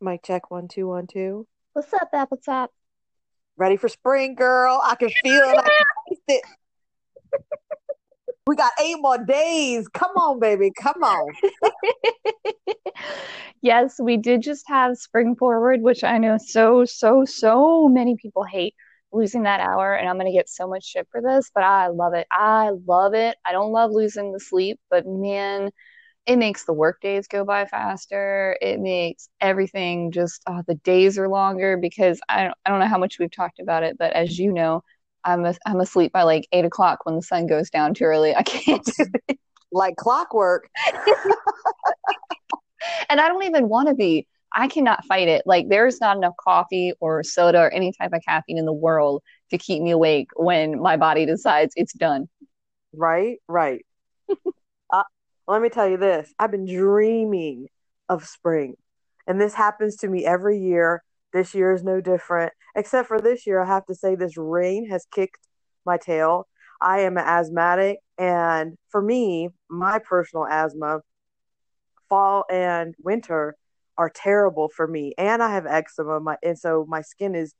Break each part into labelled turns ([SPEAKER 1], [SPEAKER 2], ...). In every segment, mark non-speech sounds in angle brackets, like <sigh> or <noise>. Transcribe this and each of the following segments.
[SPEAKER 1] Mic check one two one two.
[SPEAKER 2] What's up, Apple Top?
[SPEAKER 1] Ready for spring, girl? I can feel it. I can taste it. we got eight more days. Come on, baby. Come on. <laughs>
[SPEAKER 2] yes, we did just have spring forward, which I know so, so, so many people hate losing that hour. And I'm going to get so much shit for this, but I love it. I love it. I don't love losing the sleep, but man, it makes the work days go by faster. It makes everything just oh, the days are longer because I don't, I don't know how much we've talked about it, but as you know, I'm a, I'm asleep by like eight o'clock when the sun goes down too early. I can't do it. <laughs>
[SPEAKER 1] Like clockwork. <laughs>
[SPEAKER 2] and I don't even want to be. I cannot fight it. Like there's not enough coffee or soda or any type of caffeine in the world to keep me awake when my body decides it's done.
[SPEAKER 1] Right, right. Let me tell you this. I've been dreaming of spring. And this happens to me every year. This year is no different. Except for this year, I have to say this rain has kicked my tail. I am asthmatic and for me, my personal asthma, fall and winter are terrible for me. And I have eczema, my and so my skin is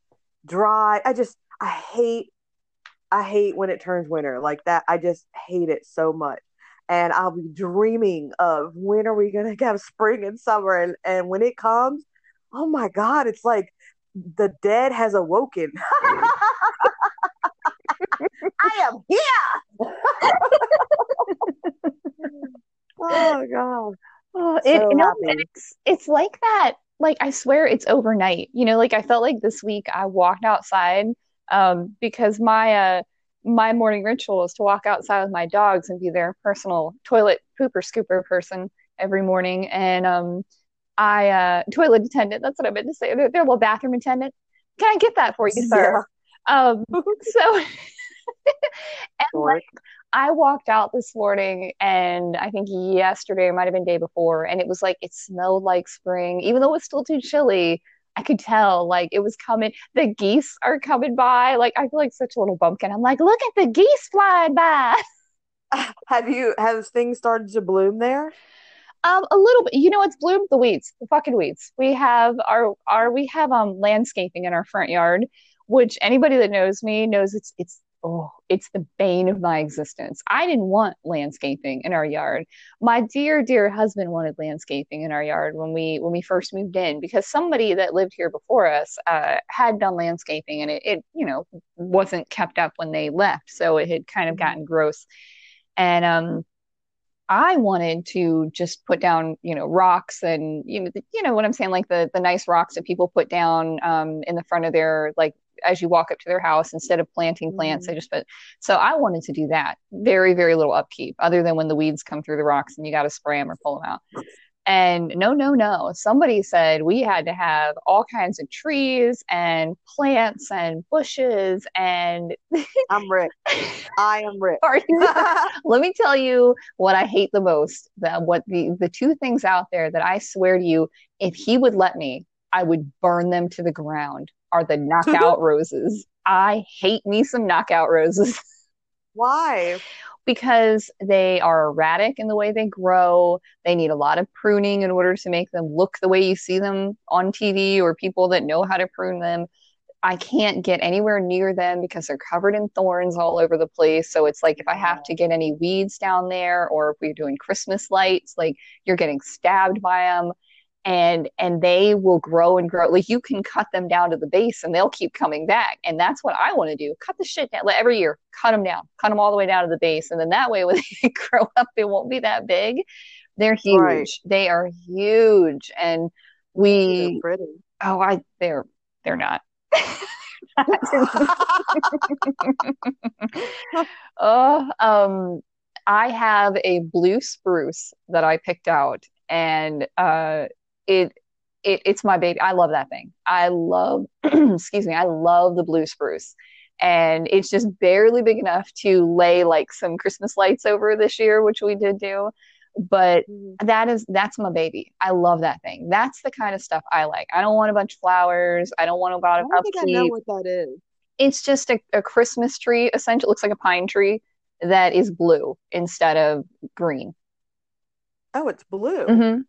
[SPEAKER 1] dry. I just I hate I hate when it turns winter like that. I just hate it so much. And I'll be dreaming of when are we gonna <laughs> have spring and summer and, and when it comes, oh my god, it's like the dead has awoken. <laughs> I am here. <laughs> oh god.
[SPEAKER 2] Oh, it, so you know, it's it's like that. Like I swear, it's overnight. You know, like I felt like this week I walked outside um, because my uh, my morning ritual is to walk outside with my dogs and be their personal toilet pooper scooper person every morning. And um, I uh, toilet attendant. That's what I meant to say. They're, they're a little bathroom attendant. Can I get that for you, sir? Yeah. Um, <laughs> so, <laughs> and like I walked out this morning and I think yesterday or might have been day before, and it was like it smelled like spring, even though it was still too chilly. I could tell like it was coming. The geese are coming by. Like I feel like such a little bumpkin. I'm like, look at the geese flying by. <laughs> <laughs>
[SPEAKER 1] Have you have things started to bloom there?
[SPEAKER 2] Um, a little bit. You know, it's bloomed the weeds, the fucking weeds. We have our our we have um landscaping in our front yard, which anybody that knows me knows it's it's oh, it's the bane of my existence. I didn't want landscaping in our yard. My dear, dear husband wanted landscaping in our yard when we when we first moved in because somebody that lived here before us uh, had done landscaping and it, it, you know, wasn't kept up when they left, so it had kind of gotten gross. And um, I wanted to just put down, you know, rocks and you know, the, you know what I'm saying, like the the nice rocks that people put down um, in the front of their like as you walk up to their house instead of planting plants. Mm. just put. So I wanted to do that. Very very little upkeep, other than when the weeds come through the rocks and you got to spray them or pull them out. And no, no, no. Somebody said we had to have all kinds of trees and plants and bushes and <laughs>
[SPEAKER 1] I'm Rick. I am Rick. <laughs> <laughs>
[SPEAKER 2] Let me tell you what I hate the most. That what the the two things out there that I swear to you, if he would let me, I would burn them to the ground are the knockout <laughs> roses. I hate me some knockout roses. <laughs>
[SPEAKER 1] Why?
[SPEAKER 2] because they are erratic in the way they grow. They need a lot of pruning in order to make them look the way you see them on TV or people that know how to prune them. I can't get anywhere near them because they're covered in thorns all over the place. So it's like if I have to get any weeds down there or if we're doing Christmas lights, like you're getting stabbed by them and and they will grow and grow like you can cut them down to the base and they'll keep coming back. And that's what i want to do cut the shit down like every year cut them down cut them all the way down to the base. And then that way <laughs> when they grow up they won't be that big. They're huge. Right. they are huge. And we oh i they're they're not. <laughs> Oh um i have a blue spruce that i picked out and uh it it, it's my baby. I love that thing. I love, <clears throat> excuse me, I love the blue spruce. And it's just barely big enough to lay like some Christmas lights over this year, which we did do. But mm-hmm. that is, that's my baby. I love that thing. That's the kind of stuff I like. I don't want a bunch of flowers. I don't want a lot of
[SPEAKER 1] I think I know what that is.
[SPEAKER 2] It's just a, a Christmas tree. Essentially, it looks like a pine tree that is blue instead of green.
[SPEAKER 1] Oh, it's blue.
[SPEAKER 2] Mm-hmm.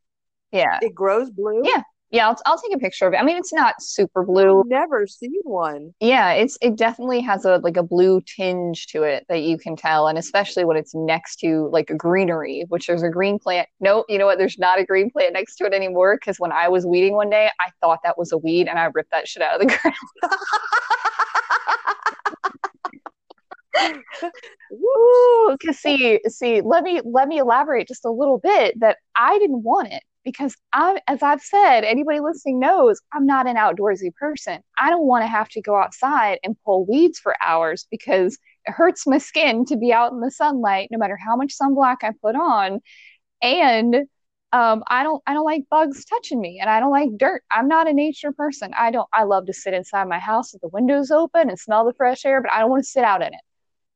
[SPEAKER 2] Yeah.
[SPEAKER 1] It grows blue?
[SPEAKER 2] Yeah. Yeah, I'll, I'll take a picture of it. I mean, it's not super blue.
[SPEAKER 1] I've never seen one.
[SPEAKER 2] Yeah, it's it definitely has a like a blue tinge to it that you can tell, and especially when it's next to like a greenery, which there's a green plant. No, you know what? There's not a green plant next to it anymore because when I was weeding one day, I thought that was a weed, and I ripped that shit out of the ground. <laughs> Ooh, cause see, see, let me let me elaborate just a little bit that I didn't want it because I, as I've said, anybody listening knows I'm not an outdoorsy person. I don't want to have to go outside and pull weeds for hours because it hurts my skin to be out in the sunlight, no matter how much sunblock I put on, and um, I don't I don't like bugs touching me, and I don't like dirt. I'm not a nature person. I don't. I love to sit inside my house with the windows open and smell the fresh air, but I don't want to sit out in it.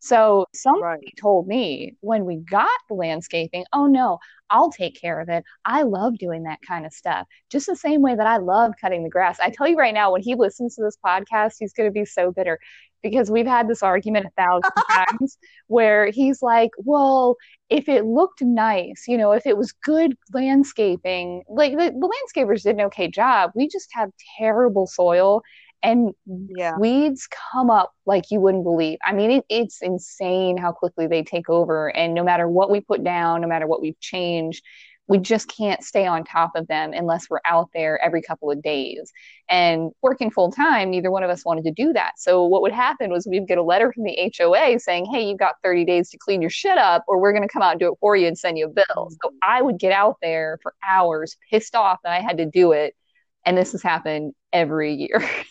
[SPEAKER 2] So somebody right. told me when we got the landscaping, oh no, I'll take care of it. I love doing that kind of stuff. Just the same way that I love cutting the grass. I tell you right now, when he listens to this podcast, he's going to be so bitter because we've had this argument a thousand <laughs> times where he's like, well, if it looked nice, you know, if it was good landscaping, like the, the landscapers did an okay job. We just have terrible soil and yeah. weeds come up like you wouldn't believe. I mean, it, it's insane how quickly they take over. And no matter what we put down, no matter what we've changed, we just can't stay on top of them unless we're out there every couple of days. And working full time, neither one of us wanted to do that. So what would happen was we'd get a letter from the HOA saying, "Hey, you've got 30 days to clean your shit up, or we're going to come out and do it for you and send you a bill." So mm-hmm. I would get out there for hours, pissed off that I had to do it, and this has happened every year. <laughs>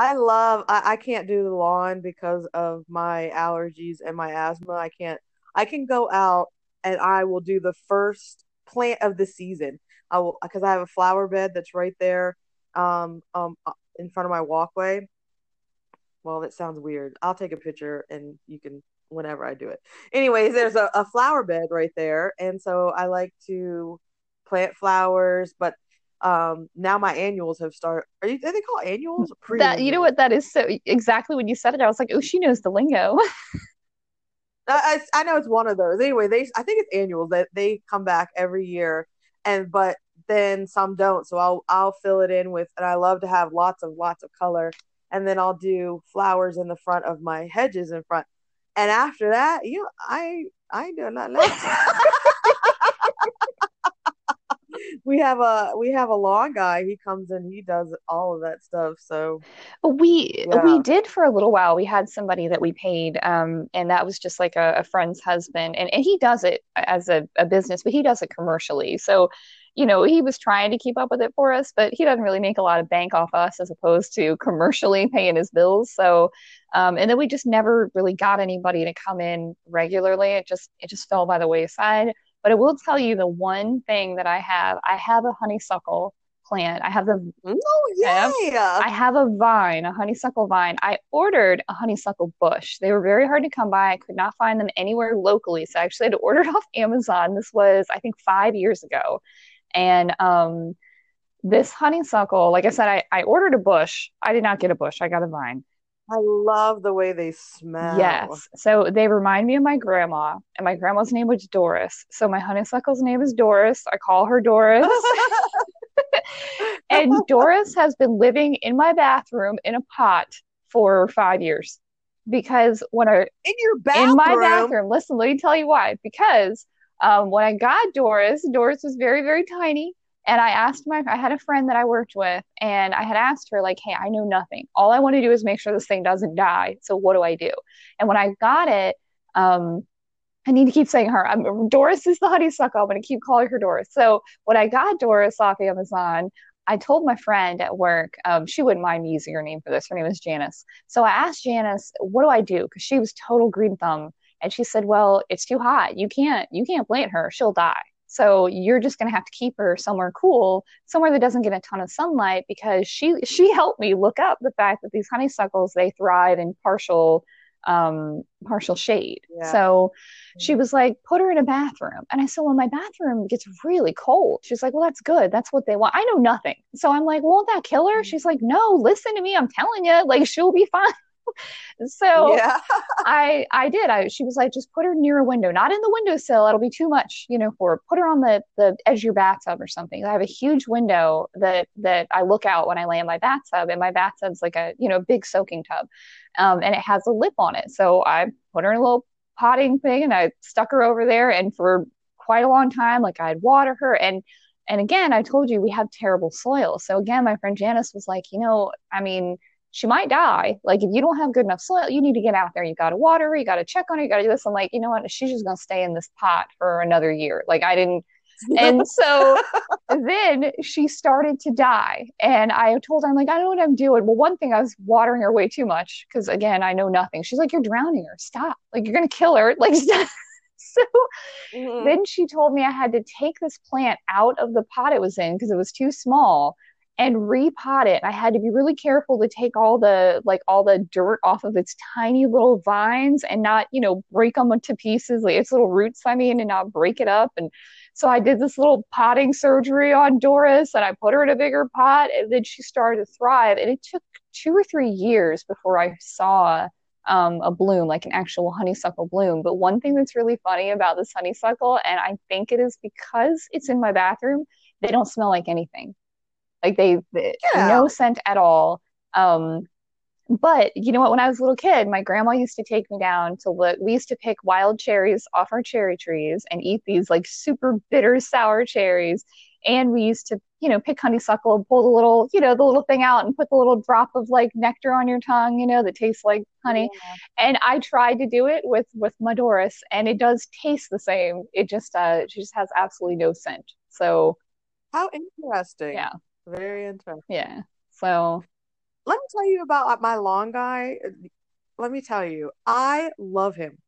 [SPEAKER 1] I love I, I can't do the lawn because of my allergies and my asthma. I can't I can go out and I will do the first plant of the season. I will because I have a flower bed that's right there um um uh, in front of my walkway. Well, that sounds weird. I'll take a picture and you can whenever I do it. Anyways, there's a, a flower bed right there. And so I like to plant flowers, but um now my annuals have started are, you, are they called annuals?
[SPEAKER 2] That you know what? That is so exactly when you said it i was like oh she knows the lingo. <laughs>
[SPEAKER 1] I, I know it's one of those. Anyway they i think it's annuals that they come back every year and but then some don't so i'll i'll fill it in with and i love to have lots of lots of color and then i'll do flowers in the front of my hedges in front. And after that you know i i ain't doing nothing. else <laughs> we have a we have a lawn guy. He comes in, he does all of that stuff. So
[SPEAKER 2] we yeah. we did for a little while. We had somebody that we paid, um, and that was just like a, a friend's husband, and and he does it as a, a business, but he does it commercially. So you know, he was trying to keep up with it for us, but he doesn't really make a lot of bank off us as opposed to <laughs> commercially paying his bills. So, um, and then we just never really got anybody to come in regularly. It just it just fell by the wayside. But I will tell you the one thing that I have I have a honeysuckle plant. I have the
[SPEAKER 1] oh yeah.
[SPEAKER 2] I have a vine, a honeysuckle vine. I ordered a honeysuckle bush. They were very hard to come by. I could not find them anywhere locally, so I actually had to order it <laughs> off Amazon. This was I think five years ago, and um, this honeysuckle, like I said, I, I ordered a bush. I did not get a bush. I got a vine.
[SPEAKER 1] I love the way they smell.
[SPEAKER 2] Yes. So they remind me of my grandma, and my grandma's name was Doris. So my honeysuckle's name is Doris. I call her Doris. <laughs> <laughs> and Doris has been living in my bathroom in a pot for five years because when I
[SPEAKER 1] in your bathroom
[SPEAKER 2] in my bathroom, listen, let me tell you why. Because um, when I got Doris, Doris was very very tiny, and I asked my, I had a friend that I worked with, and I had asked her, like, hey, I know nothing. All I want to do is make sure this thing doesn't die. So what do I do? And when I got it, um, I need to keep saying her. I'm, Doris is the honeysuckle. I'm going to keep calling her Doris. So when I got Doris off Amazon, I told my friend at work, um, she wouldn't mind me using her name for this. Her name is Janice. So I asked Janice, what do I do? Because she was total green thumb. And she said, well, it's too hot. You can't, you can't plant her. She'll die. So you're just going to have to keep her somewhere cool, somewhere that doesn't get a ton of sunlight because she she helped me look up the fact that these honeysuckles they thrive in partial um partial shade. Yeah. So she was like, put her in a bathroom. And I said, well, my bathroom gets really cold. She's like, well, that's good. That's what they want. I know nothing. So I'm like, won't that kill her? Mm-hmm. She's like, no, listen to me. I'm telling you, like, she'll be fine. <laughs> so
[SPEAKER 1] Yeah. <laughs>
[SPEAKER 2] I I did. I she was like, just put her near a window, not in the windowsill. It'll be too much, you know, for her. Put her on the the edge of your bathtub or something. I have a huge window that that I look out when I lay in my bathtub, and my bathtub's like a you know big soaking tub, um, and it has a lip on it. So I put her in a little potting thing, and I stuck her over there, and for quite a long time, like I'd water her and. And again, I told you we have terrible soil. So again, my friend Janice was like, you know, I mean, she might die. Like if you don't have good enough soil, you need to get out there. You got to water her. You got to check on her. You got to do this. I'm like, you know what? She's just gonna stay in this pot for another year. Like I didn't. <laughs> And so then she started to die, and I told her, I'm like, I don't know what I'm doing. Well, one thing, I was watering her way too much because again, I know nothing. She's like, you're drowning her. Stop. Like you're gonna kill her. <laughs> Like stop. So mm-hmm. then she told me I had to take this plant out of the pot it was in because it was too small and repot it. I had to be really careful to take all the like all the dirt off of its tiny little vines and not, you know, break them to pieces, like its little roots, I mean, and not break it up. And so I did this little potting surgery on Doris and I put her in a bigger pot and then she started to thrive. And it took two or three years before I saw um, a bloom, like an actual honeysuckle bloom. But one thing that's really funny about this honeysuckle, and I think it is because it's in my bathroom, they don't smell like anything. Like they, they yeah. no scent at all. Um, but you know what? When I was a little kid, my grandma used to take me down to look. We used to pick wild cherries off our cherry trees and eat these like super bitter sour cherries. And we used to, you know, pick honeysuckle and pull the little, you know, the little thing out and put the little drop of like nectar on your tongue, you know, that tastes like honey. Yeah. And I tried to do it with with my Doris, and it does taste the same. It just, uh, she just has absolutely no scent. So,
[SPEAKER 1] how interesting.
[SPEAKER 2] Yeah.
[SPEAKER 1] Very interesting.
[SPEAKER 2] Yeah. So
[SPEAKER 1] let me tell you about uh, my long guy. Let me tell you, I love him.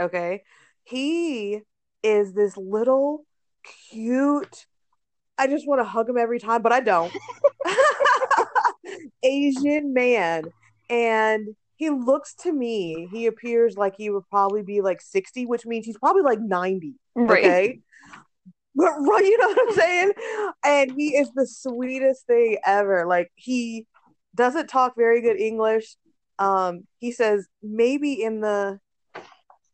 [SPEAKER 1] Okay. He is this little cute. I just want to hug him every time, but I don't. <laughs> Asian man. And he looks to me, he appears like he would probably be like 60, which means he's probably like 90. Right. Okay. But right, you know what I'm saying? And he is the sweetest thing ever. Like he doesn't talk very good English. Um, he says maybe in the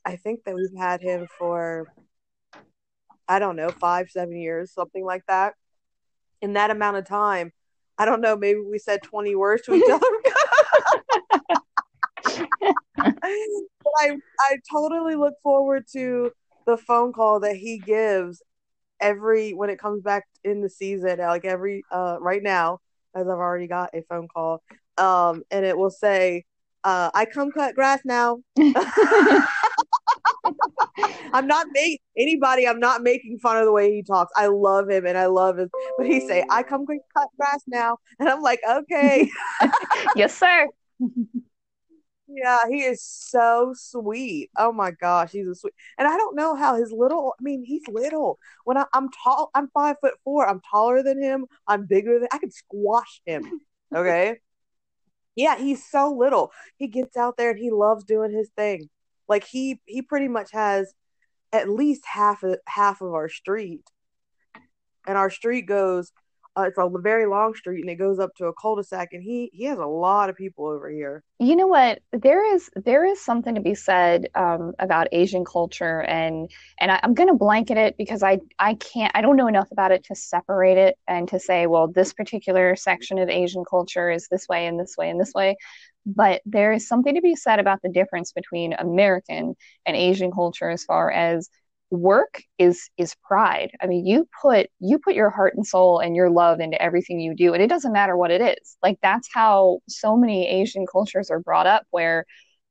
[SPEAKER 1] I think that we've had him for I don't know, five, seven years, something like that. In that amount of time, I don't know, maybe we said 20 words to each other. <laughs> but I I totally look forward to the phone call that he gives every when it comes back in the season, like every uh right now, as I've already got a phone call, um, and it will say, uh, "I come cut grass now." <laughs> <laughs> I'm not making anybody. I'm not making fun of the way he talks. I love him and I love him. But he say, "I come cut grass now," and I'm like, "Okay." <laughs>
[SPEAKER 2] yes, sir.
[SPEAKER 1] Yeah, he is so sweet. Oh my gosh, he's a sweet. And I don't know how his little. I mean, he's little. When I, am tall, I'm five foot four. I'm taller than him. I'm bigger than. I could squash him. Okay. <laughs> yeah, he's so little. He gets out there and he loves doing his thing. Like he he pretty much has at least half of half of our street, and our street goes uh, it's a very long street and it goes up to a cul-de-sac and he he has a lot of people over here.
[SPEAKER 2] You know what? There is there is something to be said um, about asian culture and and I, i'm to blanket it because i i can't i don't know enough about it to separate it and to say well this particular section of asian culture is this way and this way and this way. But there is something to be said about the difference between american and asian culture as far as work is is pride. I mean you put you put your heart and soul and your love into everything you do and it doesn't matter what it is. Like that's how so many asian cultures are brought up where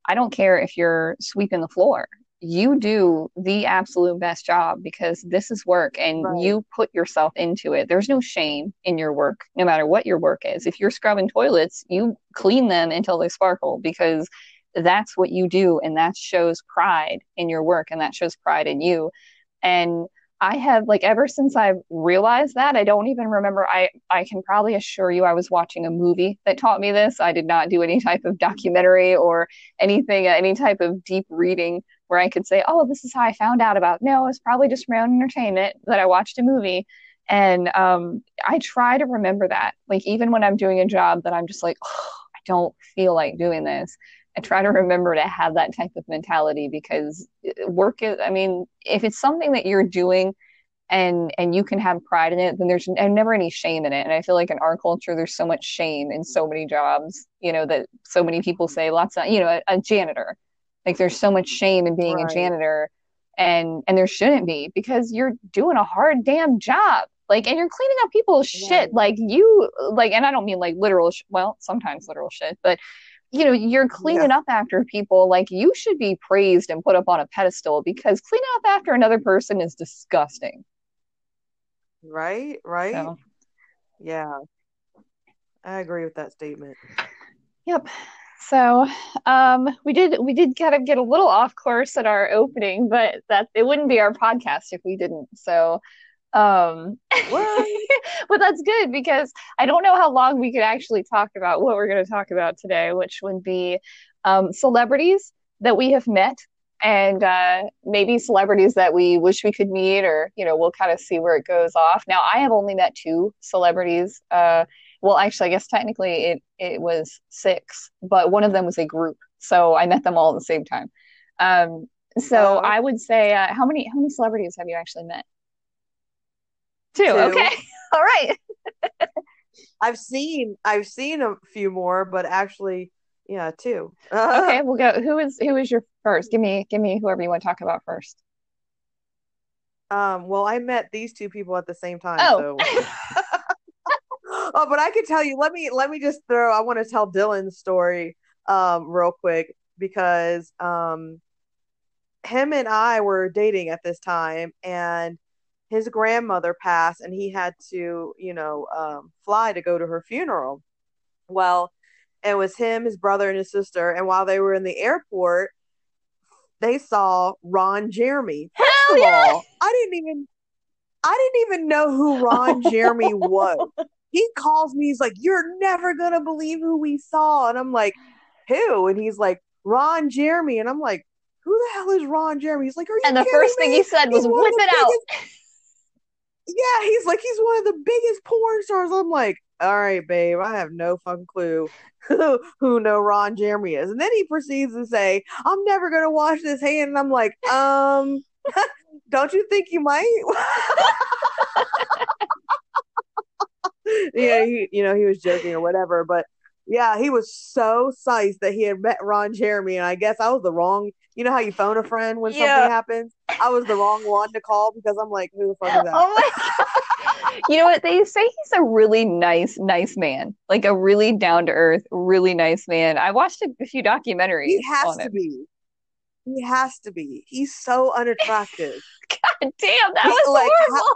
[SPEAKER 2] i don't care if you're sweeping the floor. You do the absolute best job because this is work and right. you put yourself into it. There's no shame in your work no matter what your work is. If you're scrubbing toilets you clean them until they sparkle because that's what you do and that shows pride in your work and that shows pride in you. And i have like ever since i've realized that i don't even remember i i can probably assure you i was watching a movie that taught me this. I did not do any type of documentary or anything any type of deep reading where i could say oh this is how i found out about no it's probably just my own entertainment that i watched a movie. And um, i try to remember that. Like even when i'm doing a job that i'm just like oh, I don't feel like doing this. I try to remember to have that type of mentality because uh, work is, I mean, if it's something that you're doing and and you can have pride in it, then there's never any shame in it. And I feel like in our culture, there's so much shame in so many jobs, you know, that so many people say lots of, you know, a, a janitor. Like there's so much shame in being right. a janitor and and there shouldn't be because you're doing a hard damn job like and you're cleaning up people's shit like you like and i don't mean like literal sh- well sometimes literal shit but you know you're cleaning yeah. up after people like you should be praised and put up on a pedestal because cleaning up after another person is disgusting
[SPEAKER 1] right right so. yeah i agree with that statement
[SPEAKER 2] yep so um, we did we did kind of get a little off course at our opening, but that it wouldn't be our podcast if we didn't. So um <laughs> but that's good because I don't know how long we could actually talk about what we're going to talk about today, which would be um, celebrities that we have met and uh, maybe celebrities that we wish we could meet or you know we'll kind of see where it goes off. Now i have only met two celebrities uh, well actually i guess technically it it was six but one of them was a group so i met them all at the same time. Um, so oh. i would say uh, how many how many celebrities have you actually met two, two. okay <laughs> all right <laughs>
[SPEAKER 1] i've seen i've seen a few more but actually yeah two <laughs>
[SPEAKER 2] okay we'll go who is who is your first give me give me whoever you want to talk about first
[SPEAKER 1] um well i met these two people at the same time
[SPEAKER 2] oh.
[SPEAKER 1] so oh, but I can tell you. Let me let me just throw. I want to tell Dylan's story um, real quick because um, him and I were dating at this time, and his grandmother passed, and he had to, you know, um, fly to go to her funeral. Well, it was him, his brother, and his sister, and while they were in the airport, they saw Ron Jeremy.
[SPEAKER 2] Hell First yeah!
[SPEAKER 1] All, I didn't even I didn't even know who Ron <laughs> Jeremy was he calls me, he's like, You're never gonna believe who we saw. And I'm like, Who? And he's like, Ron Jeremy. And I'm like, Who the hell is Ron Jeremy? He's like, Are you
[SPEAKER 2] And the first
[SPEAKER 1] me?
[SPEAKER 2] thing he said was whip it out.
[SPEAKER 1] Yeah, he's like, he's one of the biggest porn stars. I'm like, all right, babe, I have no fucking clue who, who no Ron Jeremy is. And then he proceeds to say, I'm never gonna wash this hand. And I'm like, um, <laughs> don't you think you might? <laughs> yeah, he, you know, he was joking or whatever, but yeah, he was so psyched that he had met Ron Jeremy, and I guess I was the wrong. You know how you phone a friend when yeah. something happens? I was the wrong one to call because I'm like, who the fuck is that?
[SPEAKER 2] Oh my God. <laughs> you know what? They say he's a really nice, nice man, like a really down to earth, really nice man. I watched a few documentaries.
[SPEAKER 1] He has to
[SPEAKER 2] it.
[SPEAKER 1] be. He has to be. He's so unattractive. <laughs>
[SPEAKER 2] God damn, that he, was like, horrible.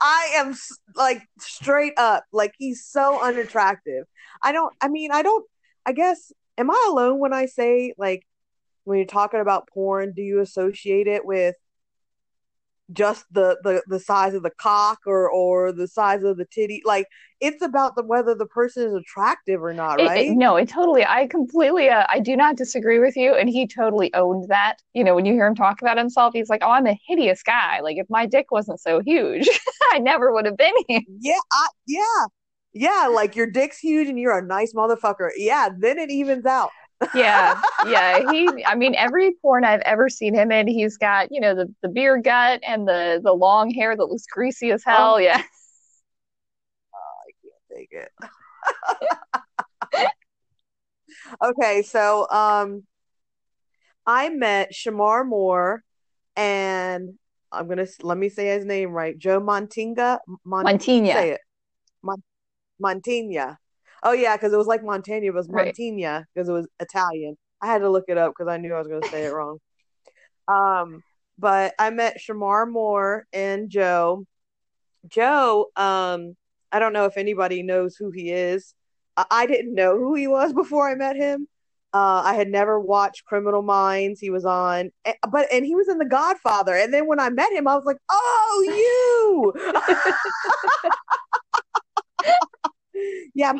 [SPEAKER 1] I am like straight up like he's so unattractive. I don't I mean I don't I guess am I alone when I say like when you're talking about porn do you associate it with just the, the the size of the cock or or the size of the titty. Like it's about the whether the person is attractive or not right
[SPEAKER 2] it, it, no it totally i completely uh, i do not disagree with you and he totally owned that. You know when you hear him talk about himself he's like oh i'm a hideous guy. Like if my dick wasn't so huge <laughs> i never would have been here.
[SPEAKER 1] Yeah I, yeah. Yeah like your dick's huge and you're a nice motherfucker. Yeah then it evens out
[SPEAKER 2] yeah, yeah. He, I mean, every porn I've ever seen him in, he's got you know the the beer gut and the the long hair that looks greasy as hell. Oh. Yeah. <laughs>
[SPEAKER 1] Oh, I can't take it. <laughs> okay, so um, I met Shemar Moore, and I'm gonna let me say his name right, Joe Montinga.
[SPEAKER 2] Mon- Montigna.
[SPEAKER 1] Say it. Mon- Montigna. Oh yeah, because it was like Montana, it was Montagna because it was Italian. I had to look it up because I knew I was going to say it wrong. Um, but I met Shemar Moore and Joe. Joe, um, I don't know if anybody knows who he is. I, I didn't know who he was <laughs> before I met him. Uh, I had never watched Criminal Minds. He was on, eh, but and he was in The Godfather. And then when I met him, I was like, "Oh, you!" <laughs> <laughs> yeah,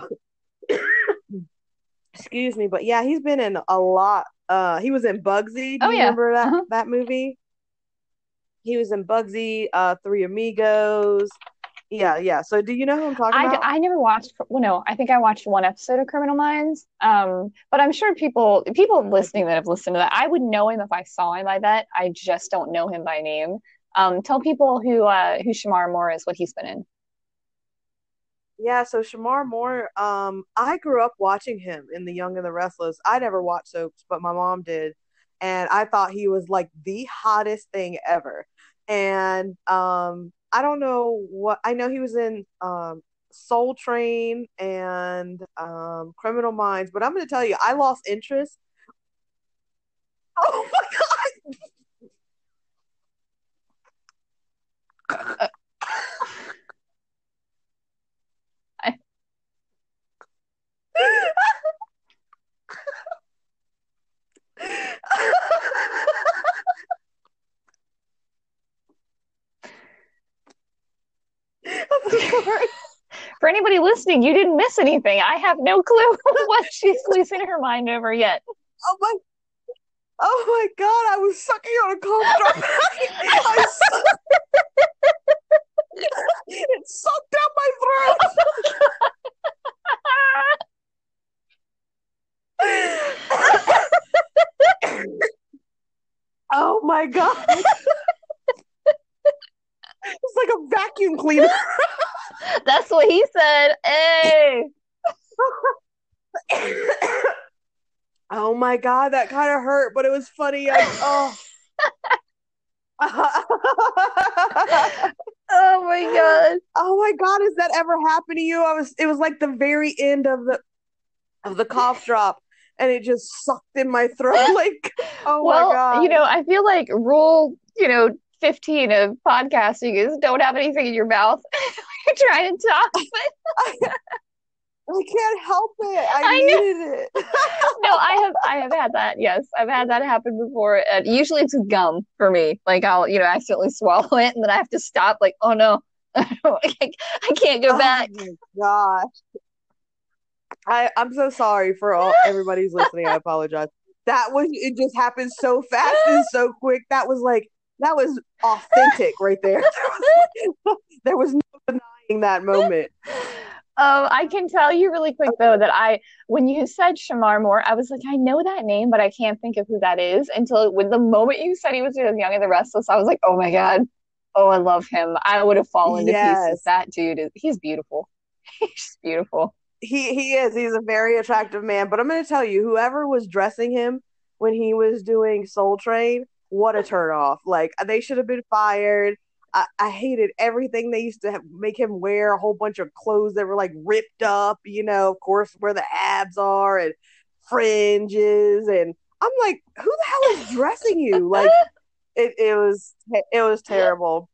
[SPEAKER 1] Excuse me, but yeah, he's been in a lot. Uh, he was in Bugsy. Do
[SPEAKER 2] oh,
[SPEAKER 1] you
[SPEAKER 2] yeah.
[SPEAKER 1] remember that
[SPEAKER 2] uh-huh.
[SPEAKER 1] that movie? He was in Bugsy, uh, Three Amigos. Yeah, yeah. So do you know who I'm talking
[SPEAKER 2] I,
[SPEAKER 1] about?
[SPEAKER 2] I never watched. Well, no, I think I watched one episode of Criminal Minds. Um, but I'm sure people people listening that have listened to that, I would know him if I saw him. I bet I just don't know him by name. Um, tell people who uh who Shemar Moore is, what he's been in.
[SPEAKER 1] Yeah, so Shemar Moore, um, I grew up watching him in The Young and the Restless. I never watched soaps, but my mom did, and I thought he was like the hottest thing ever. And um, I don't know what I know he was in um, Soul Train and um, Criminal Minds, but I'm going to tell you, I lost interest. Oh my <laughs> God!
[SPEAKER 2] For anybody listening, you didn't miss anything. I have no clue <laughs> what she's losing her mind over yet.
[SPEAKER 1] Oh my Oh my god, I was sucking on a cough <laughs> drop. I, <laughs> it sucked down my throat. Oh my god. It's like a vacuum cleaner. <laughs>
[SPEAKER 2] That's what he said. Hey.
[SPEAKER 1] oh my god, that kind of hurt, but it was funny. I, oh. <laughs>
[SPEAKER 2] oh my god.
[SPEAKER 1] Oh my god, has that ever happened to you? I was it was like the very end of the of the cough drop and it just sucked in my throat <laughs> like oh
[SPEAKER 2] well,
[SPEAKER 1] my god.
[SPEAKER 2] You know, I feel like rule, you know, 15 of podcasting is don't have anything in your mouth <laughs> you're trying to talk. <laughs>
[SPEAKER 1] But... I can't help it. I, I needed it.
[SPEAKER 2] no, I have I have had that. Yes, I've had that happen before. And usually it's gum for me. Like I'll you know accidentally swallow it and then I have to stop. Like oh no, I can't go oh back.
[SPEAKER 1] Oh my gosh. I I'm so sorry for all <laughs> everybody's listening. I apologize. That was it. Just happened so fast and so quick. That was like that was authentic right there. <laughs> there was no denying that moment.
[SPEAKER 2] Um, I can tell you really quick though that I, when you said Shemar Moore, I was like, I know that name, but I can't think of who that is until when the moment you said he was in Young and the Restless, I was like, oh my god, oh I love him. I would have fallen yes. to pieces. That dude is he's beautiful. <laughs> he's beautiful.
[SPEAKER 1] He he is. He's a very attractive man. But I'm going to tell you, whoever was dressing him when he was doing Soul Train, what a turn off! Like they should have been fired I, I hated everything they used to have, make him wear a whole bunch of clothes that were like ripped up, you know, of course, where the abs are and fringes. And I'm like, who the hell is dressing you? Like, <laughs> it, it was it was terrible.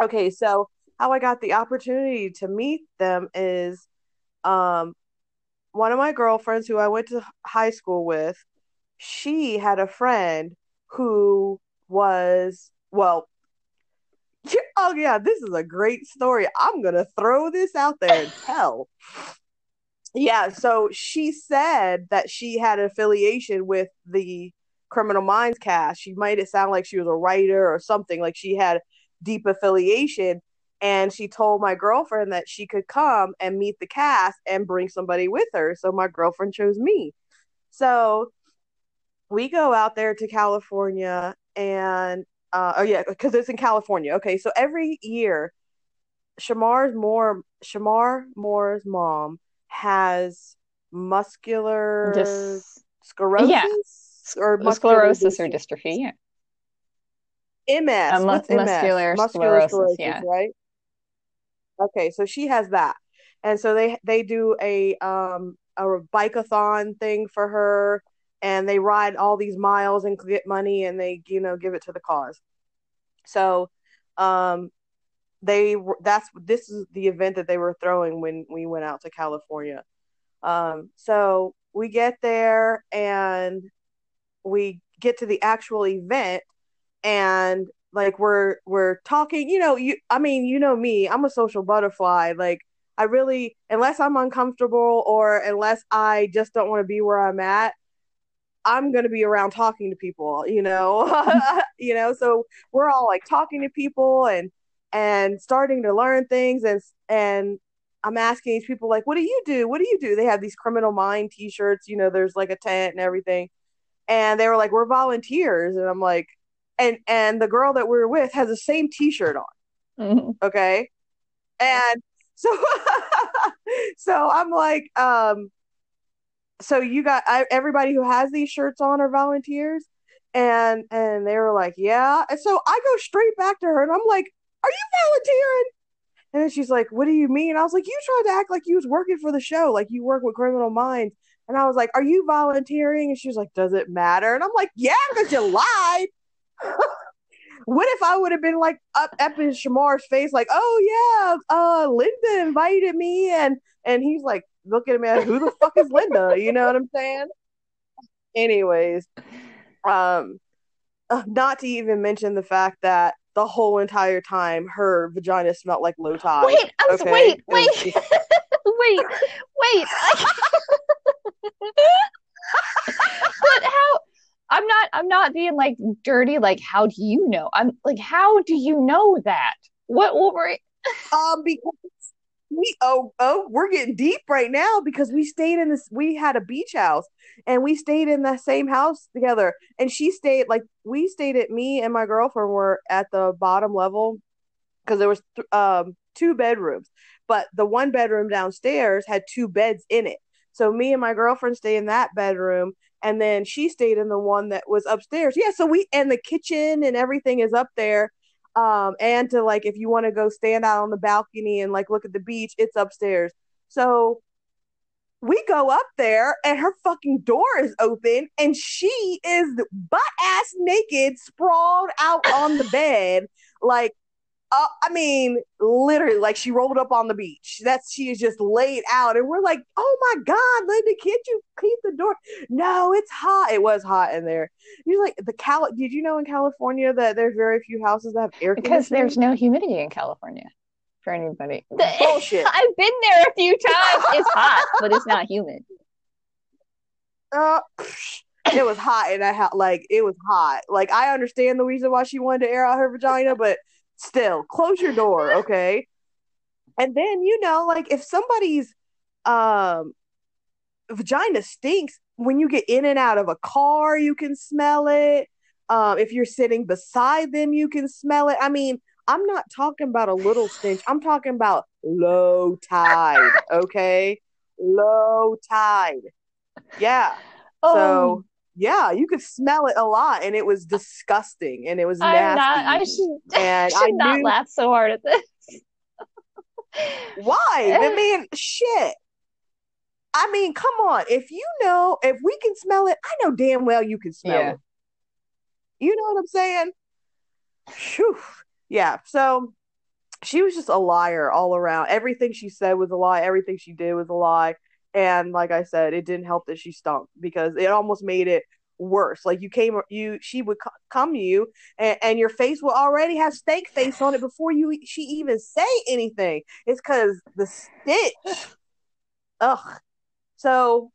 [SPEAKER 1] Okay, so how I got the opportunity to meet them is um one of my girlfriends who I went to high school with, she had a friend who was well, <laughs> oh yeah, this is a great story. I'm gonna throw this out there and tell. Yeah, so she said that she had an affiliation with the Criminal Minds cast. She made it sound like she was a writer or something, like she had deep affiliation. And she told my girlfriend that she could come and meet the cast and bring somebody with her. So my girlfriend chose me. So we go out there to California and uh, oh yeah, because it's in California. Okay, so every year, Shemar's more Shemar Moore's mom has muscular Dis- sclerosis
[SPEAKER 2] yeah. or muscular sclerosis dystrophy. or dystrophy.
[SPEAKER 1] Yeah. MS.
[SPEAKER 2] What's muscular,
[SPEAKER 1] MS? muscular
[SPEAKER 2] sclerosis, yeah.
[SPEAKER 1] right? Okay, so she has that, and so they they do a um a bikeathon thing for her and they ride all these miles and get money and they you know give it to the cause. So um they that's this is the event that they were throwing when we went out to california. Um so we get there and we get to the actual event and like we're we're talking you know you i mean you know me i'm a social butterfly like i really unless i'm uncomfortable or unless i just don't want to be where i'm at I'm going to be around talking to people, you know, <laughs> <laughs> you know, so we're all like talking to people and and starting to learn things and and I'm asking these people like, what do you do? What do you do? They have these criminal mind t-shirts, you know, there's like a tent and everything. And they were like, we're volunteers. And I'm like, and and the girl that we are with has the same t-shirt on. Mm-hmm. Okay. And so <laughs> so I'm like, um, so you got I, everybody who has these shirts on are volunteers? And and they were like yeah. And so i go straight back to her and i'm like are you volunteering? And then she's like what do you mean? I was like you tried to act like you was working for the show like you work with criminal minds. And i was like are you volunteering? And she was like does it matter? And i'm like yeah because you lied <laughs> what if i would have been like up, up in Shemar's face like oh yeah uh linda invited me and and he's like looking at me like who the fuck is linda you know what i'm saying anyways um, uh, not to even mention the fact that the whole entire time her vagina smelled like low tide.
[SPEAKER 2] Wait, I'm, okay? wait, <laughs> wait, wait, wait. <laughs> but how? I'm not. I'm not being like dirty. Like, how do you know? I'm like, how do you know that? What? What were? <laughs>
[SPEAKER 1] um, because we oh oh we're getting deep right now because we stayed in this we had a beach house and we stayed in the same house together and she stayed like we stayed at me and my girlfriend were at the bottom level because there was th- um two bedrooms but the one bedroom downstairs had two beds in it so me and my girlfriend stay in that bedroom and then she stayed in the one that was upstairs. Yeah so we and the kitchen and everything is up there. Um, and to like if you want to go stand out on the balcony and like look at the beach, it's upstairs. So we go up there and her fucking door is open and she is butt ass naked, sprawled out on the bed, like uh, I mean, literally, like she rolled up on the beach. That's she is just laid out, and we're like, "Oh my god, Linda, can't you keep the door?" No, it's hot. It was hot in there. You're like the Cal. Did you know in California that there's very few houses that have air
[SPEAKER 2] because there's no humidity in California for anybody.
[SPEAKER 1] Bullshit. <laughs>
[SPEAKER 2] I've been there a few times. It's hot, but it's not humid. <laughs>
[SPEAKER 1] Uh, it was hot, and I had like it was hot. Like I understand the reason why she wanted to air out her vagina, but still close your door <laughs> okay? And then you know like if somebody's um vagina stinks when you get in and out of a car you can smell it. Um if you're sitting beside them you can smell it. I mean i'm not talking about a little stench. I'm talking about low tide okay? Low tide. Yeah. Oh. so yeah, you could smell it a lot, and it was disgusting, and it was nasty. I'm not,
[SPEAKER 2] I should, <laughs> and I should not knew, laugh so hard at this.
[SPEAKER 1] why? I <laughs> mean, shit. I mean, come on. If you know, if we can smell it, I know damn well you can smell yeah. it. You know what I'm saying? Whew. Yeah. So she was just a liar all around. Everything she said was a lie. Everything she did was a lie. And like I said, it didn't help that she stunk because it almost made it worse. Like you came, you she would come to you, and, and your face would already have steak face on it before you she even say anything. It's because the stitch. Ugh. So,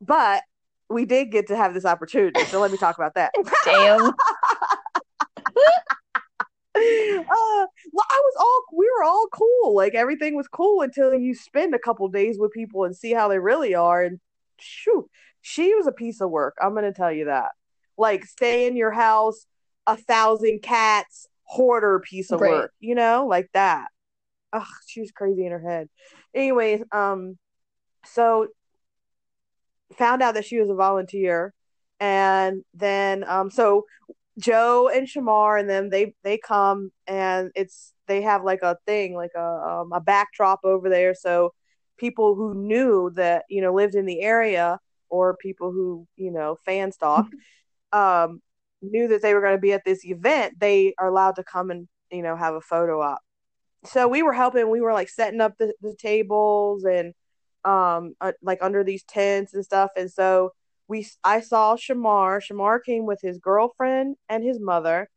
[SPEAKER 1] but we did get to have this opportunity. So let me talk about that.
[SPEAKER 2] Damn. <laughs>
[SPEAKER 1] uh, well, I was all we were all cool. Like everything was cool until you spend a couple days with people and see how they really are. And shoot, she was a piece of work. I'm gonna tell you that. Like stay in your house, a thousand cats, hoarder piece of right. work. You know, like that. Ugh, she was crazy in her head. Anyways, um, so found out that she was a volunteer and then um so Joe and Shemar and them they they come and it's they have like a thing like a um, a backdrop over there. So people who knew that you know lived in the area or people who you know fan stalked <laughs> um, knew that they were going to be at this event they are allowed to come and you know have a photo op. So we were helping we were like setting up the, the tables and um uh, like under these tents and stuff. And so we I saw Shemar. Shemar came with his girlfriend and his mother.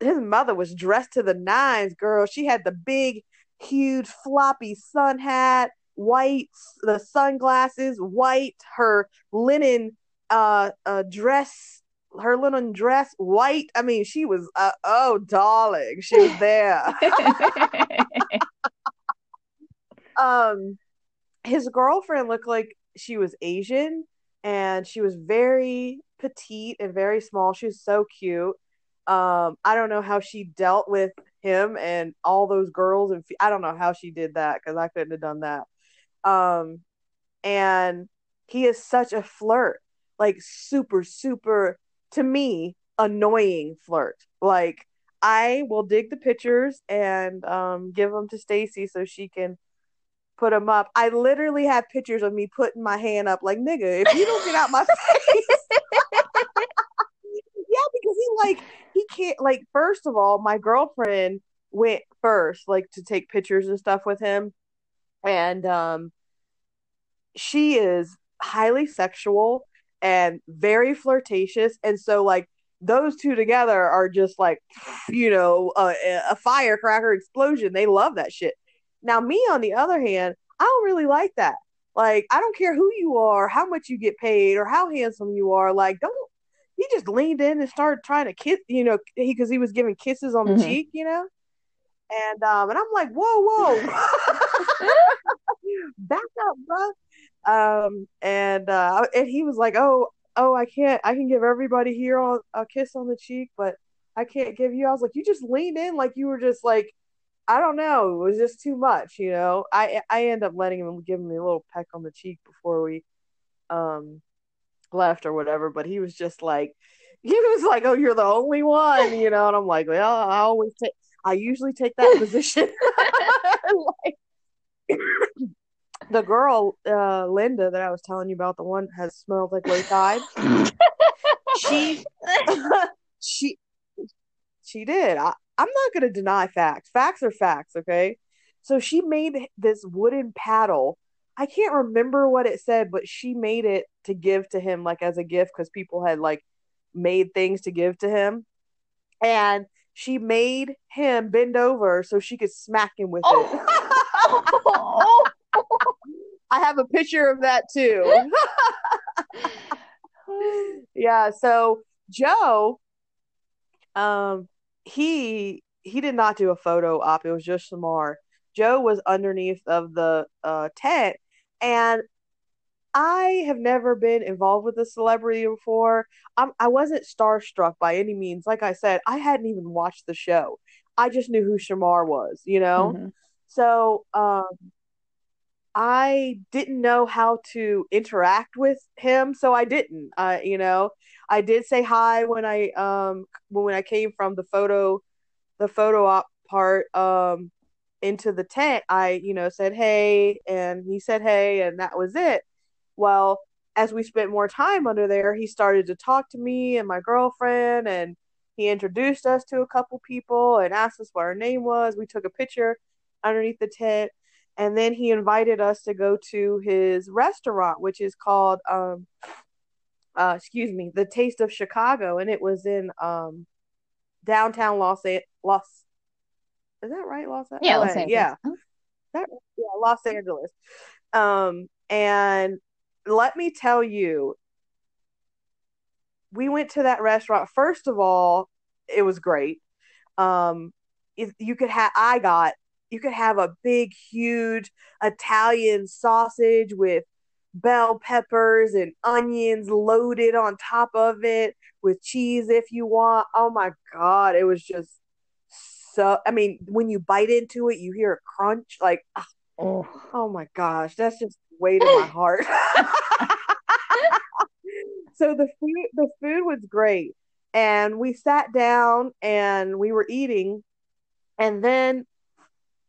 [SPEAKER 1] His mother was dressed to the nines, girl. She had the big, huge, floppy sun hat, white, the sunglasses, white, her linen uh, uh dress her linen dress, white. I mean, she was uh, oh darling, she was there. <laughs> <laughs> um, his girlfriend looked like she was Asian, and she was very petite and very small. She was so cute. Um, I don't know how she dealt with him and all those girls, and I don't know how she did that because I couldn't have done that. Um, and he is such a flirt, like super, super to me annoying flirt. Like I will dig the pictures and um, give them to Stacy so she can put them up. I literally have pictures of me putting my hand up, like nigga, if you don't get out my face. <laughs> yeah, because he like he can't like. First of all, my girlfriend went first, like to take pictures and stuff with him, and um, she is highly sexual and very flirtatious, and so like those two together are just like you know a, a firecracker explosion. They love that shit. Now, me on the other hand, I don't really like that. Like, I don't care who you are, how much you get paid, or how handsome you are. Like, don't he just leaned in and started trying to kiss, you know, he because he was giving kisses on the mm-hmm. cheek, you know. And um, and I'm like, whoa, whoa, <laughs> <laughs> back up, bro. Um, and uh, and he was like, oh, oh, I can't, I can give everybody here a kiss on the cheek, but I can't give you. I was like, you just leaned in like you were just like I don't know. It was just too much, you know. I I end up letting him give me a little peck on the cheek before we um left or whatever. But he was just like, he was like, "Oh, you're the only one," you know. And I'm like, "Well, I always take. I usually take that <laughs> position." <laughs> like, <coughs> the girl, uh, Linda, that I was telling you about, the one has smelled like tide. <laughs> she, she, she did. I, I'm not going to deny facts. Facts are facts, okay? So she made this wooden paddle. I can't remember what it said, but she made it to give to him like as a gift because people had like made things to give to him. And she made him bend over so she could smack him with oh. it. <laughs> I have a picture of that too. <laughs> <laughs> yeah, so Joe um he he did not do a photo op. It was just Shemar. Joe was underneath of the uh, tent, and I have never been involved with a celebrity before. I'm, I wasn't starstruck by any means. Like I said, I hadn't even watched the show. I just knew who Shemar was, you know. Mm-hmm. So um, I didn't know how to interact with him, so I didn't. Uh, you know, I did say hi when I um when I came from the photo the photo op part um into the tent. I you know said hey and he said hey and that was it. Well, as we spent more time under there, he started to talk to me and my girlfriend and he introduced us to a couple people and asked us what our name was. We took a picture underneath the tent and then he invited us to go to his restaurant which is called um uh excuse me the taste of chicago and it was in um downtown los A- los is that right los
[SPEAKER 2] angeles yeah los angeles.
[SPEAKER 1] yeah. that, yeah los angeles. Um and let me tell you we went to that restaurant. First of all it was great. Um if you could have i got you could have a big, huge Italian sausage with bell peppers and onions loaded on top of it with cheese if you want. Oh my god, it was just so I mean, when you bite into it, you hear a crunch like ah. oh, oh my gosh, that's just weight in my heart. <laughs> so the food the food was great and we sat down and we were eating and then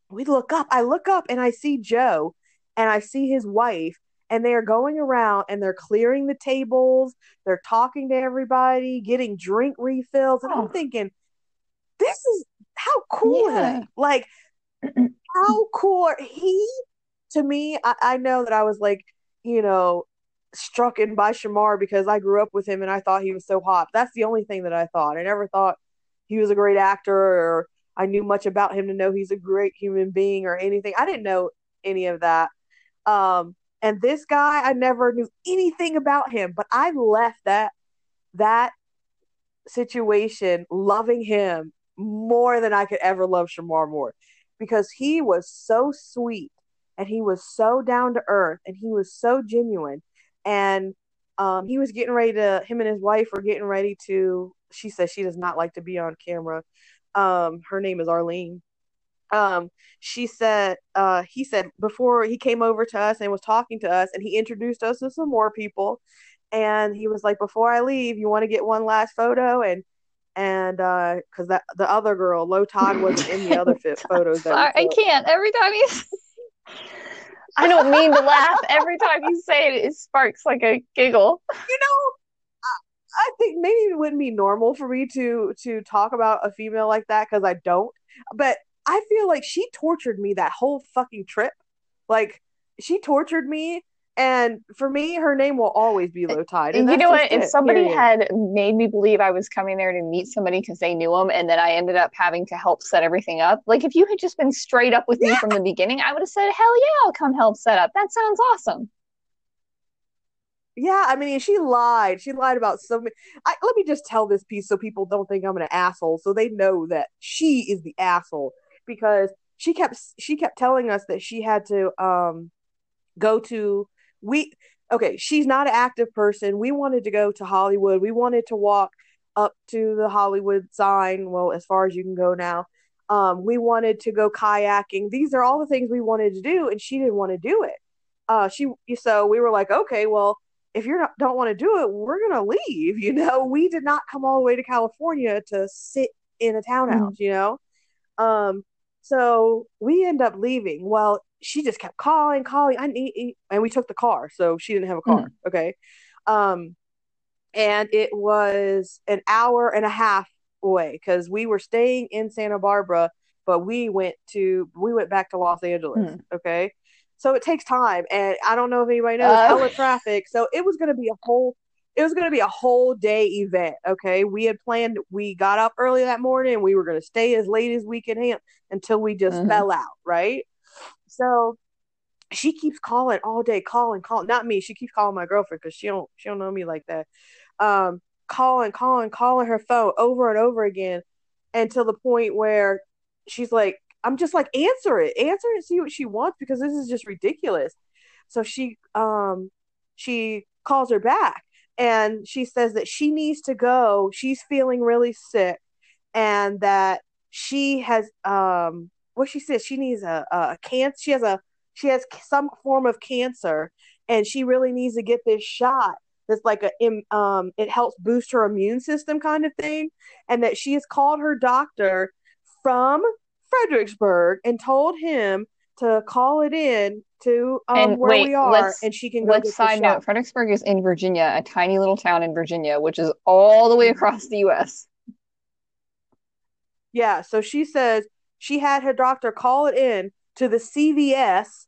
[SPEAKER 1] we look up. I look up and I see Joe and I see his wife and they are going around and they're clearing the tables, they're talking to everybody, getting drink refills. And oh. I'm thinking, this is how cool yeah. Like, <clears throat> how cool he? To me, I, I know that I was like, you know, struck in by Shemar because I grew up with him and I thought he was so hot. That's the only thing that I thought. I never thought he was a great actor or I knew much about him to know he's a great human being or anything. I didn't know any of that. Um, and this guy, I never knew anything about him, but I left that that situation loving him more than I could ever love Shemar Moore because he was so sweet and he was so down to earth and he was so genuine. And um, he was getting ready to him and his wife were getting ready to she says she does not like to be on camera. Um, her name is arlene um, she said uh, he said before he came over to us and was talking to us and he introduced us to some more people and he was like before i leave you want to get one last photo and and uh because that the other girl Low Tide wasn't in the other <laughs> fit photos that
[SPEAKER 2] Sorry, I can't. Every time you, <laughs> I don't mean to laugh. Every time you say it, it sparks like a giggle.
[SPEAKER 1] you know I think maybe it wouldn't be normal for me to to talk about a female like that because I don't. But I feel like she tortured me that whole fucking trip. Like she tortured me, and for me, her name will always be Low Tide. And
[SPEAKER 2] you know what? If
[SPEAKER 1] it,
[SPEAKER 2] somebody
[SPEAKER 1] period.
[SPEAKER 2] had made me believe I was coming there to meet somebody because they knew him, and then I ended up having to help set everything up, like if you had just been straight up with me from the beginning, I would have said, "Hell yeah, I'll come help set up." That sounds awesome.
[SPEAKER 1] Yeah, I mean, she lied. She lied about so many. I, let me just tell this piece so people don't think I'm an asshole, so they know that she is the asshole because she kept she kept telling us that she had to um go to we okay she's not an active person. We wanted to go to hollywood. We wanted to walk up to the hollywood sign. Well as far as you can go now. Um, we wanted to go kayaking. These are all the things we wanted to do and she didn't want to do it. Uh, she so we were like okay well if you don't want to do it we're gonna leave <laughs> you know? We did not come all the way to california to sit in a townhouse you know? Um so we end up leaving. Well, she just kept calling, calling. I need, and we took the car, so she didn't have a car. Okay, um, and it was an hour and a half away because we were staying in Santa Barbara, but we went to we went back to Los Angeles. Okay, so it takes time, and I don't know if anybody knows
[SPEAKER 2] Uh.
[SPEAKER 1] hella traffic. So it was going to be a whole. It was going to be a whole day event. Okay, we had planned. We got up early that morning. We were going to stay as late as we could ham until we just
[SPEAKER 2] Mhm.
[SPEAKER 1] fell out. Right. So she keeps calling all day, calling, calling. Not me. She keeps calling my girlfriend because she don't she don't know me like that. Um, calling, calling, calling her phone over and over again, until the point where she's like, "I'm just like answer it, answer it, and see what she wants because this is just ridiculous." So she um she calls her back and she says that she needs to go. She's feeling really sick, and that she has um what she says she needs a a cancer. She has a she has some form of cancer, and she really needs to get this shot. That's like a um it helps boost her immune system kind of thing, and that she has called her doctor from Fredericksburg and told him to call it in to um,
[SPEAKER 2] And
[SPEAKER 1] where
[SPEAKER 2] wait,
[SPEAKER 1] we are, and she can go
[SPEAKER 2] Let's side note: Fredericksburg is in Virginia, a tiny little town in Virginia, which is all the way across the U.S.
[SPEAKER 1] Yeah, so she says she had her doctor call it in to the CVS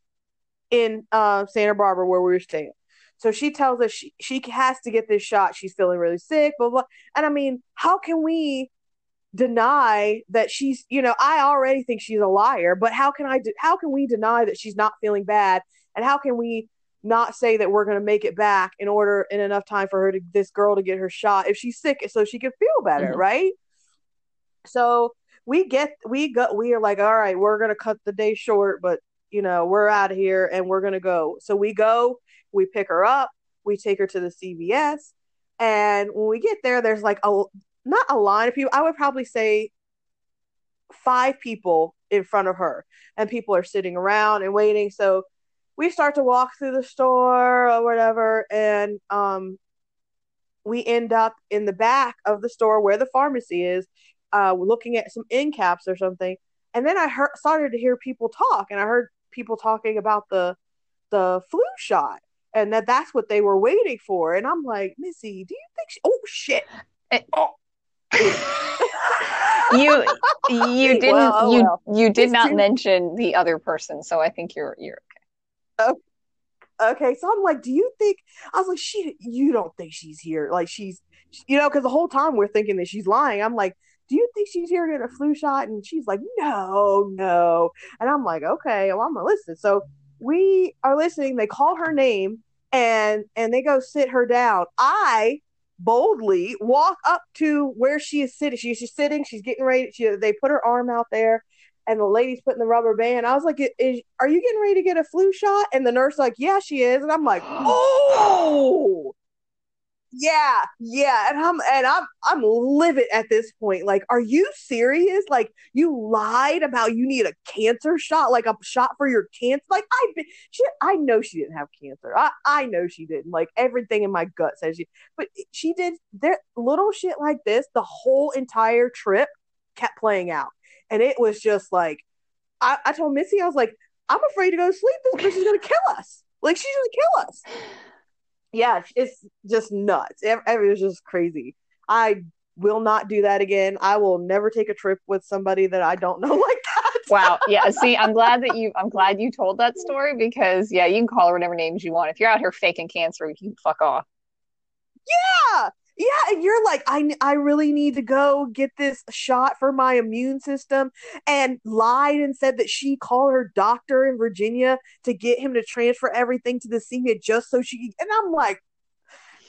[SPEAKER 1] in uh, Santa Barbara where we were staying. So she tells us she, she has to get this shot. She's feeling really sick, blah, blah. And I mean, how can we deny that she's, you know, I already think she's a liar, but how can I, de- how can we deny that she's not feeling bad? And how can we not say that we're going to make it back in order, in enough time for her to, this girl to get her shot if she's sick so she can feel better,
[SPEAKER 2] Mhm.
[SPEAKER 1] right? So we get we go we are like all right we're gonna cut the day short but you know we're out of here and we're gonna go so we go we pick her up we take her to the cvs and when we get there there's like a not a line of people i would probably say five people in front of her and people are sitting around and waiting so we start to walk through the store or whatever and um we end up in the back of the store where the pharmacy is uh, looking at some end caps or something. And then I heard started to hear people talk, and I heard people talking about the the flu shot, and that that's what they were waiting for. And I'm like, Missy, do you think? She- oh shit!
[SPEAKER 2] Eh.
[SPEAKER 1] Oh.
[SPEAKER 2] You <laughs> you didn't
[SPEAKER 1] Well, oh
[SPEAKER 2] you
[SPEAKER 1] well.
[SPEAKER 2] you did
[SPEAKER 1] It's
[SPEAKER 2] not
[SPEAKER 1] too-
[SPEAKER 2] mention the other person, so I think you're you're
[SPEAKER 1] Okay, oh, Okay, so I'm like, do you think? I was like, she, you don't think she's here? Like she's, you know, because the whole time we're thinking that she's lying. I'm like, do you think she's here to get a flu shot? And she's like, no, no. And I'm like, okay, well, I'm gonna listen. So we are listening. They call her name and and they go sit her down. I boldly walk up to where she is sitting. She, she's sitting, she's getting ready. She, they put her arm out there, and the lady's putting the rubber band. I was like, is, Are you getting ready to get a flu shot? And the nurse, like, Yeah, she is. And I'm like, <gasps> Oh, yeah, yeah, and I'm and I'm I'm livid at this point. Like, are you serious? Like, you lied about you need a cancer shot, like a shot for your cancer. Like, I she, I know she didn't have cancer. I I know she didn't. Like, everything in my gut says she, but she did. There, little shit like this, the whole entire trip kept playing out, and it was just like, I, I told Missy, I was like, I'm afraid to go to sleep. This bitch is gonna kill us. Like, she's gonna kill us yeah, it's just nuts. It, it was just crazy. I will not do that again. I will never take a trip with somebody that I don't <laughs> know like that.
[SPEAKER 2] wow. Yeah. <laughs> See, I'm glad that you. I'm glad you told that story because yeah, you can call her whatever names you want. If you're out here faking cancer, you can fuck off.
[SPEAKER 1] Yeah. Yeah, and you're like, I, I really need to go get this shot for my immune system, and lied and said that she called her doctor in Virginia to get him to transfer everything to the senior just so she. Could and I'm like,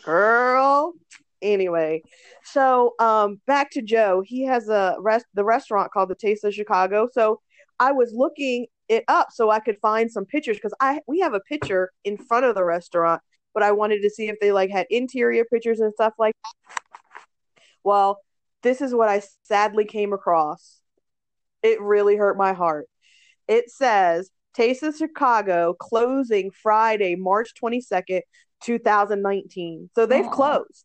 [SPEAKER 1] girl. Anyway, so um, back to Joe. He has a rest the restaurant called the Taste of Chicago. So I was looking it up so I could find some pictures because I we have a picture in front of the restaurant but I wanted to see if they like had interior pictures and stuff like that. Well, this is what I sadly came across. It really hurt my heart. It says Taste of Chicago closing Friday, March 22nd, 2019. So they've Aww. closed.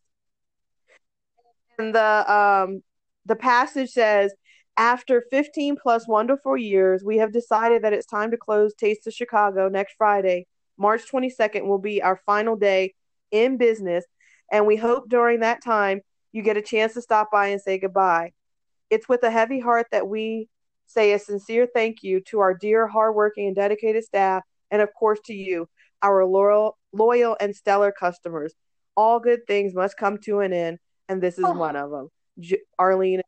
[SPEAKER 1] And the um the passage says after 15 plus wonderful years, we have decided that it's time to close Taste of Chicago next Friday, March 22nd will be our final day in business, and we hope during that time you get a chance to stop by and say goodbye. It's with a heavy heart that we say a sincere thank you to our dear, hardworking, and dedicated staff, and of course to you, our loyal, loyal and stellar customers. All good things must come to an end, and this is oh. one of them. J- Arlene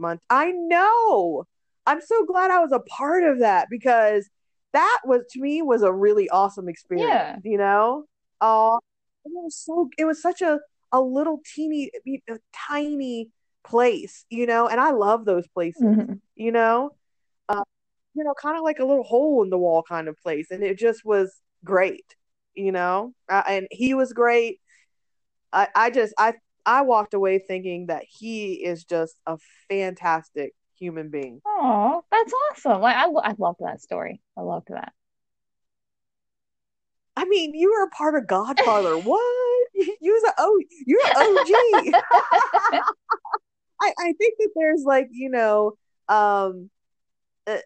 [SPEAKER 1] month. I know. I'm so glad I was a part of that because that was to me was a really awesome experience. Yeah. You know, uh, it was so it was such a a little teeny a tiny place, you know, and I love those places. Mm-hmm. You know, uh, you know, kind of like a little hole in the wall kind of place, and it just was great. You know, uh, and he was great. I I just I I walked away thinking that he is just a fantastic human being.
[SPEAKER 2] Oh, that's awesome! Like I, I loved that story. I loved that.
[SPEAKER 1] I mean, you were a part of Godfather. <laughs> what? You was a oh, you're an OG. <laughs> I I think that there's like you know um uh,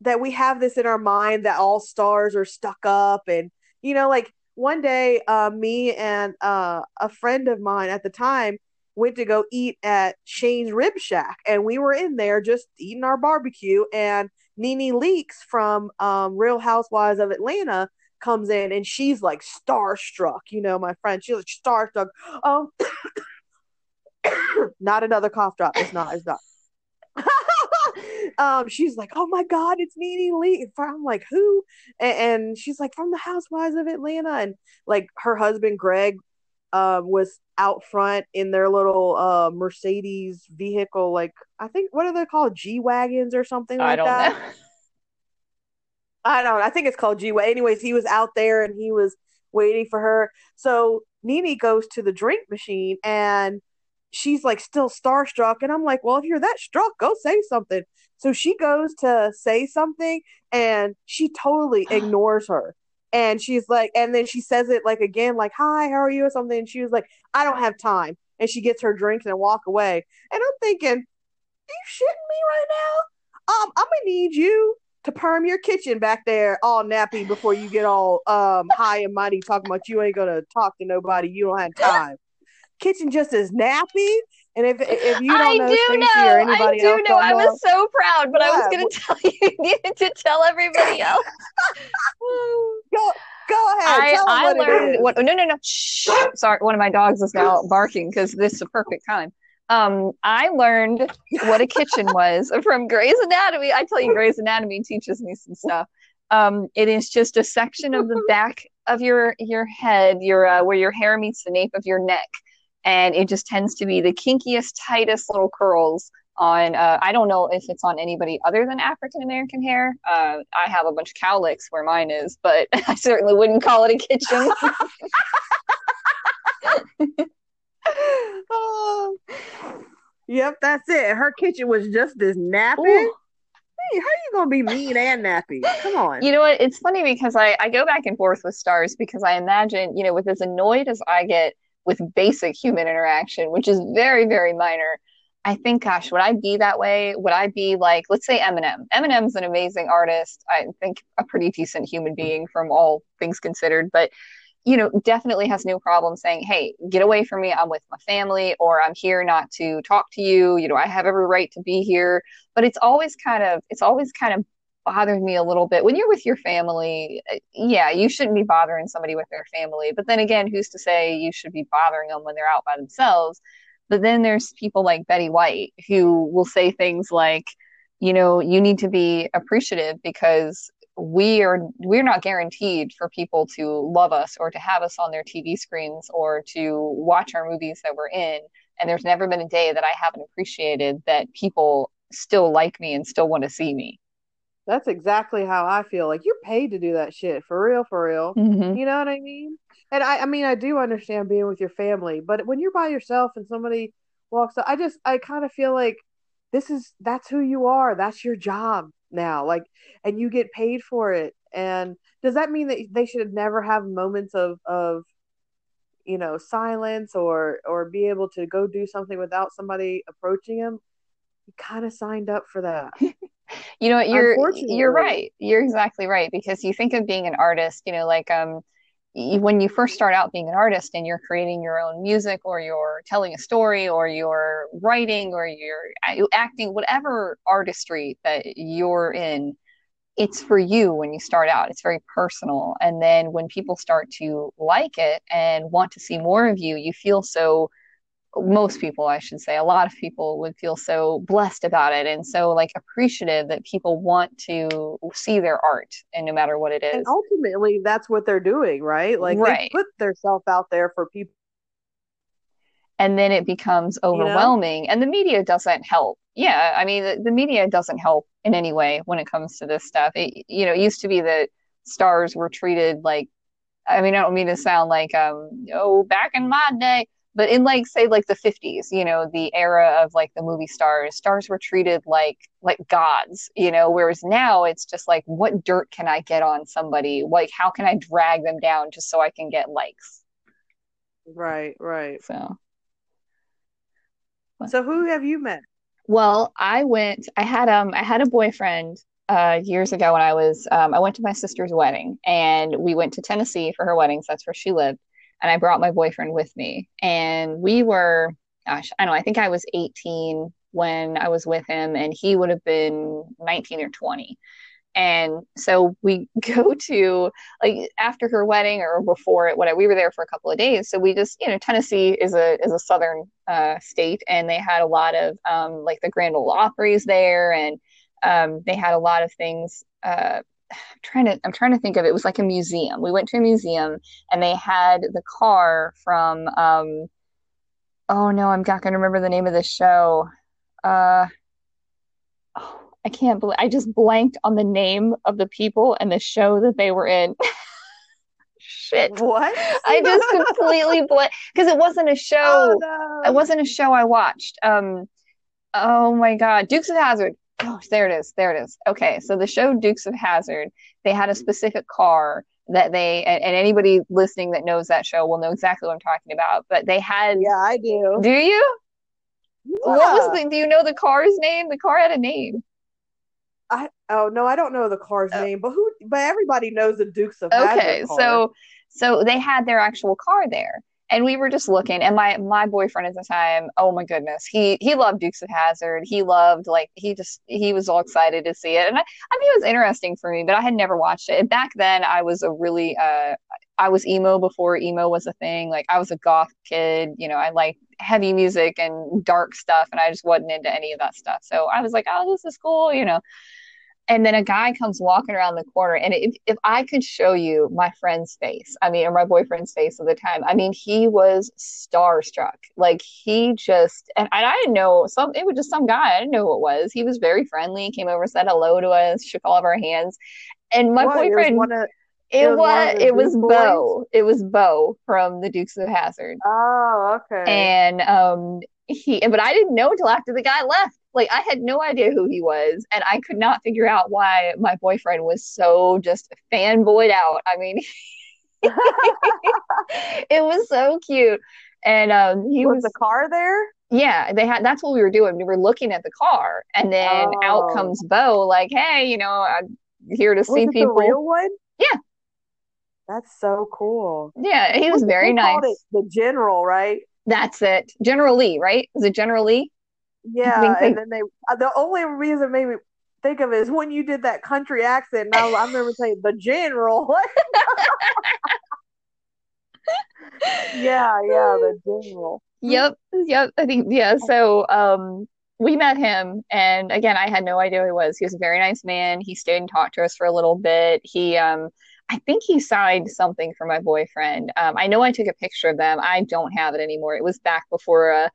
[SPEAKER 1] that we have this in our mind that all stars are stuck up and you know like one day uh, me and uh, a friend of mine at the time went to go eat at Shane's Rib Shack, and we were in there just eating our barbecue. And NeNe Leakes from um, Real Housewives of Atlanta comes in, and she's like starstruck. You know, my friend, she's like starstruck. Um, <coughs> not another cough drop. It's not. It's not. <laughs> um, she's like, "Oh my God, it's NeNe Leakes." I'm like, "Who?" And, and, she's like, "From the Housewives of Atlanta." And like her husband Greg um, was out front in their little uh, Mercedes vehicle, like I think what are they called, G wagons or something like that. Know. <laughs> I don't. I think it's called G. Wagons. Anyways, he was out there and he was waiting for her. So NeNe goes to the drink machine and she's like still starstruck, and I'm like, well, if you're that struck, go say something. So she goes to say something, and she totally <sighs> ignores her and she's like and then she says it like again like hi how are you? or something. And she was like i don't have time. And she gets her drinks and walk away. And i'm thinking are you shitting me right now? Um i'm gonna need you to perm your kitchen back there all nappy before you get all um high and mighty talking about you ain't gonna talk to nobody. You don't have time. Kitchen just as nappy and if if you don't I know do know. or anybody I do else know. I
[SPEAKER 2] was so proud, but yeah. I was going <laughs> to tell you, you needed to tell everybody <laughs> else. <laughs>
[SPEAKER 1] go go ahead. I, I what learned
[SPEAKER 2] what. No, no, no. Shh. Sorry, one of my dogs is now barking because this is a perfect time. Um, I learned what a kitchen was from Grey's Anatomy. I tell you, Grey's Anatomy teaches me some stuff. Um, it is just a section of the back of your your head, your uh, where your hair meets the nape of your neck, and it just tends to be the kinkiest, tightest little curls on. Uh, I don't know if it's on anybody other than African American hair. Uh, I have a bunch of cowlicks where mine is, but <laughs> I certainly wouldn't call it a kitchen. <laughs> <laughs>
[SPEAKER 1] oh. Yep, that's it. Her kitchen was just this nappy.
[SPEAKER 2] Ooh.
[SPEAKER 1] Hey, how are you gonna be mean and nappy? Come on.
[SPEAKER 2] You know what? It's funny because I, I go back and forth with stars because I imagine, you know, with as annoyed as I get with basic human interaction, which is very, very minor, I think, gosh, would I be that way? Would I be like, let's say Eminem? Eminem's an amazing artist. I think a pretty decent human being from all things considered, but you know, definitely has no problem saying, hey, get away from me. I'm with my family, or I'm here not to talk to you. You know, I have every right to be here. But it's always kind of, it's always kind of bothered me a little bit. When you're with your family, uh, yeah, you shouldn't be bothering somebody with their family. But then again, who's to say you should be bothering them when they're out by themselves? But then there's people like Betty White who will say things like, you know, you need to be appreciative because we are we're not guaranteed for people to love us or to have us on their TV screens or to watch our movies that we're in. And there's never been a day that I haven't appreciated that people still like me and still want to see me.
[SPEAKER 1] That's exactly how I feel. Like you're paid to do that shit for real, for real.
[SPEAKER 2] Mm-hmm.
[SPEAKER 1] You know what I mean? And I, I mean, I do understand being with your family, but when you're by yourself and somebody walks up, I just, I kind of feel like this is, that's who you are. That's your job now like and you get paid for it and does that mean that they should never have moments of of you know silence or or be able to go do something without somebody approaching them you kind of signed up for that <laughs> <laughs>
[SPEAKER 2] you know you're you're right. You're exactly right because you think of being an artist you know like um when you first start out being an artist and you're creating your own music or you're telling a story or you're writing or you're acting whatever artistry that you're in it's for you when you start out. It's very personal. And then when people start to like it and want to see more of you you feel so most people i should say a lot of people would feel so blessed about it and so like appreciative that people want to see their art and no matter what it is
[SPEAKER 1] and ultimately that's what they're doing right like right. they put themselves out there for people
[SPEAKER 2] and then it becomes overwhelming you know? and the media doesn't help yeah i mean the, the, media doesn't help in any way when it comes to this stuff it you know it used to be that stars were treated like i mean i don't mean to sound like um oh back in my day but in like say like the 50s you know the era of like the movie stars stars were treated like like gods you know whereas now it's just like what dirt can i get on somebody? Like how can i drag them down just so i can get likes?
[SPEAKER 1] Right right.
[SPEAKER 2] So.
[SPEAKER 1] So who have you met?
[SPEAKER 2] Well i went i had um i had a boyfriend uh, years ago when I was um, I went to my sister's wedding and we went to Tennessee for her wedding. So that's where she lived and I brought my boyfriend with me. And we were, gosh, I don't know, I think I was 18 when I was with him, and he would have been 19 or 20. And so we <laughs> go to like after her wedding or before it, whatever. We were there for a couple of days, so we just you know Tennessee is a is a southern uh, state, and they had a lot of um, like the Grand Ole Opry's there, and um, they had a lot of things uh, I'm trying to I'm trying to think of it. it was like a museum. We went to a museum and they had the car from um oh no, I'm not gonna remember the name of the show. Uh oh, I can't believe I just blanked on the name of the people and the show that they were in. <laughs> Shit.
[SPEAKER 1] What?
[SPEAKER 2] I just <laughs> completely blanked because it wasn't a show. Oh, no. It wasn't a show I watched. Um oh my god. Dukes of Hazzard. Oh, there it is. There it is. Okay, so the show Dukes of Hazzard, they had a specific car that they and, and, anybody listening that knows that show will know exactly what I'm talking about. But they had
[SPEAKER 1] Yeah, I do.
[SPEAKER 2] Do you? Yeah. What was the do you know the car's name? The car had a name.
[SPEAKER 1] I oh no, I don't know the car's oh. name, but who but everybody knows the Dukes of.
[SPEAKER 2] Okay, so so they had their actual car there and we were just looking and my my boyfriend at the time oh my goodness he he loved dukes of hazzard. He loved like he just he was all excited to see it. And i, I mean it was interesting for me but i had never watched it. And back then i was a really uh i was emo before emo was a thing. Like i was a goth kid you know i liked heavy music and dark stuff and i just wasn't into any of that stuff. So i was like oh this is cool you know And then a guy comes walking around the corner. And if, if I could show you my friend's face, I mean, or my boyfriend's face at the time, I mean, he was starstruck. Like he just, and, and I didn't know some, it was just some guy. I didn't know who it was. He was very friendly, came over, said hello to us, shook all of our hands. And my
[SPEAKER 1] What? It was
[SPEAKER 2] boyfriend,
[SPEAKER 1] of
[SPEAKER 2] it
[SPEAKER 1] it was one
[SPEAKER 2] was,
[SPEAKER 1] of
[SPEAKER 2] it was? Bo. It was Bo from the Dukes of Hazzard.
[SPEAKER 1] Oh, okay.
[SPEAKER 2] And um he but I didn't know until after the guy left. Like I had no idea who he was, and I could not figure out why my boyfriend was so just fanboyed out. I mean, <laughs> it was so cute. And um he
[SPEAKER 1] Was
[SPEAKER 2] was
[SPEAKER 1] the car there?
[SPEAKER 2] yeah, they had that's what we were doing. We were looking at the car, and then out
[SPEAKER 1] Oh.
[SPEAKER 2] comes Bo, like, hey, you know, I'm here to
[SPEAKER 1] Was
[SPEAKER 2] see people.
[SPEAKER 1] real one?
[SPEAKER 2] Yeah.
[SPEAKER 1] That's so cool.
[SPEAKER 2] Yeah, he was very nice.
[SPEAKER 1] the general, right?
[SPEAKER 2] That's it. General Lee, right? Is it General Lee?
[SPEAKER 1] Yeah, and then they uh, the only reason it made me think of it is when you did that country accent, and I, I remember saying the general. <laughs> yeah, yeah, the general.
[SPEAKER 2] Yep, yep. I think yeah. So um we met him and again I had no idea who he was. He was a very nice man. He stayed and talked to us for a little bit. He um I think he signed something for my boyfriend. Um I know I took a picture of them. I don't have it anymore. It was back before uh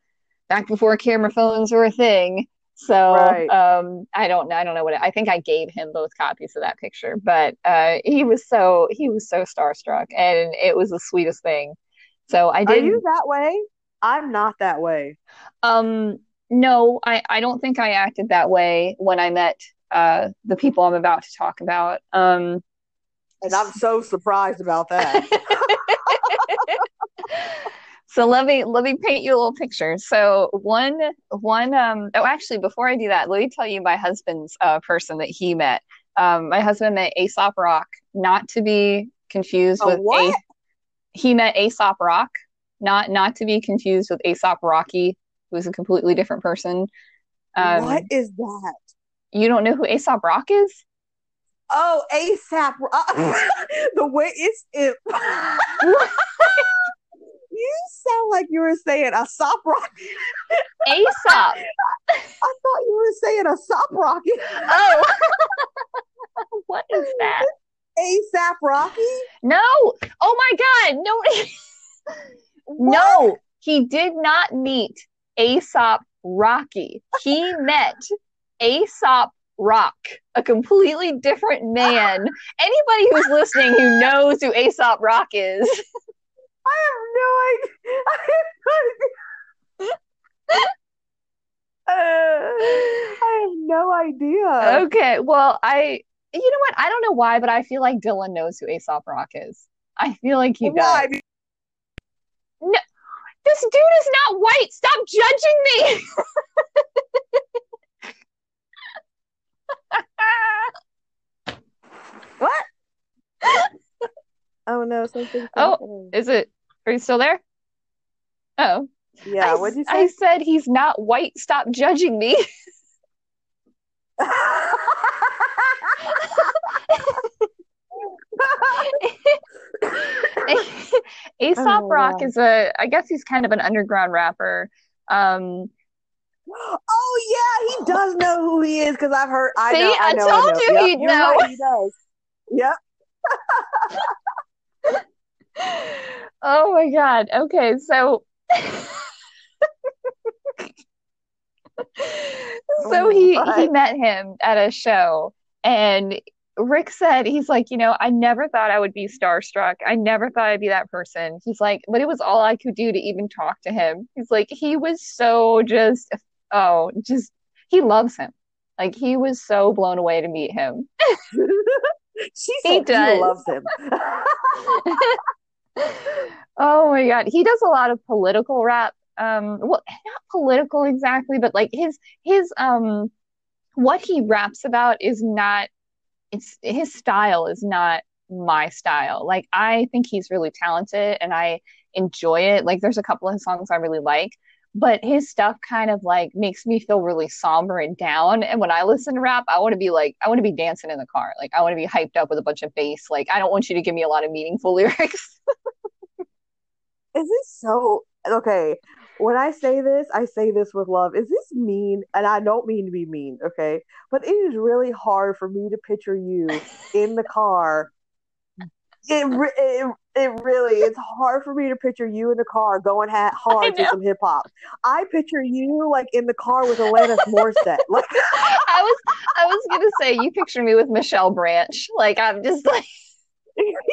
[SPEAKER 2] back before camera phones were a thing. So
[SPEAKER 1] Right.
[SPEAKER 2] um I don't know I don't know what it, I think I gave him both copies of that picture. But uh he was so he was so starstruck and it was the sweetest thing. So I
[SPEAKER 1] Are
[SPEAKER 2] did
[SPEAKER 1] you that way? I'm not that way.
[SPEAKER 2] Um, no, I, I don't think I acted that way when I met uh the people I'm about to talk about. Um,
[SPEAKER 1] And I'm so surprised about that. <laughs> <laughs> <laughs>
[SPEAKER 2] so let me let me paint you a little picture. So one one um oh actually before I do that, let me tell you my husband's uh person that he met. Um, my husband met Aesop Rock, not to be confused
[SPEAKER 1] A
[SPEAKER 2] with
[SPEAKER 1] what?
[SPEAKER 2] a he met Aesop Rock, not not to be confused with Aesop Rocky, who's a completely different person. Um,
[SPEAKER 1] what is that?
[SPEAKER 2] you don't know who Aesop Rock is?
[SPEAKER 1] Oh, ASAP. <laughs> the way it's it. <laughs> <laughs> you sound like you were saying a sop rocket.
[SPEAKER 2] Aesop.
[SPEAKER 1] I thought you were saying a sop rocket.
[SPEAKER 2] Oh, <laughs> what is that?
[SPEAKER 1] ASAP Rocky?
[SPEAKER 2] No. Oh my God. No. <laughs> No, he did not meet Aesop Rocky. He met Aesop Rock, a completely different man. <laughs> Anybody who's listening who knows who Aesop Rock is,
[SPEAKER 1] I have no idea. <laughs> I have no idea. Uh, I have no idea.
[SPEAKER 2] okay. Well, I, you know what? I don't know why, but I feel like Dylan knows who Aesop Rock is. I feel like he does.
[SPEAKER 1] Why?
[SPEAKER 2] This dude is not white. Stop judging me. <laughs>
[SPEAKER 1] What? <laughs> Oh no, something's
[SPEAKER 2] Oh. Is it? Are you still there? Oh,
[SPEAKER 1] Yeah,
[SPEAKER 2] I,
[SPEAKER 1] what'd you say?
[SPEAKER 2] I said he's not white. Stop judging me. Aesop
[SPEAKER 1] Oh,
[SPEAKER 2] Rock
[SPEAKER 1] wow.
[SPEAKER 2] is a, I guess he's kind of an underground rapper. Um,
[SPEAKER 1] Oh yeah, he does know who he is because I've heard. I
[SPEAKER 2] See,
[SPEAKER 1] know. I
[SPEAKER 2] I
[SPEAKER 1] know.
[SPEAKER 2] told
[SPEAKER 1] I know.
[SPEAKER 2] you
[SPEAKER 1] Yep,
[SPEAKER 2] he'd know.
[SPEAKER 1] right, he does. Yep.
[SPEAKER 2] Oh my God. Okay, so <laughs> so he he met him at a show and Rick said he's like, you know, I never thought I would be starstruck. I never thought I'd be that person. He's like, but it was all I could do to even talk to him. He's like, he was so just oh, just he loves him. Like he was so blown away to meet him. <laughs>
[SPEAKER 1] she
[SPEAKER 2] He does.
[SPEAKER 1] loves him. <laughs>
[SPEAKER 2] Oh my God. He does a lot of political rap. Um, well, not political exactly, but like his his um what he raps about is not it's his style is not my style. Like I think he's really talented and I enjoy it. Like there's a couple of songs I really like, but his stuff kind of like makes me feel really somber and down. And when I listen to rap, I want to be like I want to be dancing in the car. Like I want to be hyped up with a bunch of bass. Like I don't want you to give me a lot of meaningful <laughs> lyrics.
[SPEAKER 1] Is this so okay? when I say this, I say this with love. Is this mean? And I don't mean to be mean, okay? But it is really hard for me to picture you in the car. It, it, it really it's hard for me to picture you in the car going ha- <laughs> hard to some hip hop. I picture you like in the car with Alanis Morissette. <laughs> Like
[SPEAKER 2] I was I was gonna say you picture me with Michelle Branch. Like I'm just like <laughs>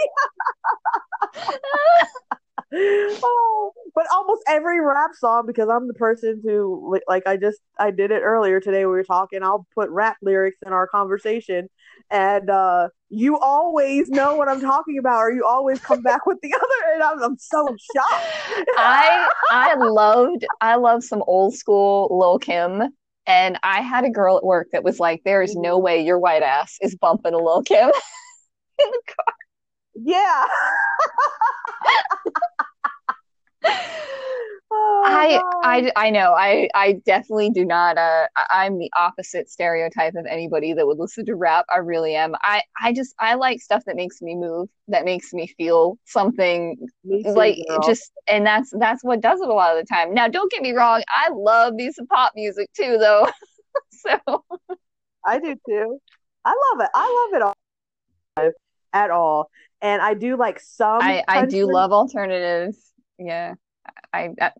[SPEAKER 1] oh, but almost every rap song because I'm the person who like I just I did it earlier today we were talking I'll put rap lyrics in our conversation and uh you always know what I'm talking about or you always come back with the <laughs> other and I'm, I'm so shocked.
[SPEAKER 2] I <laughs> I loved I love some old school Lil Kim and I had a girl at work that was like there is no way your white ass is bumping a Lil Kim <laughs> in the car.
[SPEAKER 1] Yeah.
[SPEAKER 2] Oh, I, I I know I I definitely do not uh I'm the opposite stereotype of anybody that would listen to rap I really am I I just I like stuff that makes me move that makes me feel something
[SPEAKER 1] too,
[SPEAKER 2] like
[SPEAKER 1] girl.
[SPEAKER 2] just and that's that's what does it a lot of the time now don't get me wrong I love me some pop music too though <laughs> so
[SPEAKER 1] I do too I love it I love it all at all and I do like some.
[SPEAKER 2] I, I do love alternatives. Yeah, I. I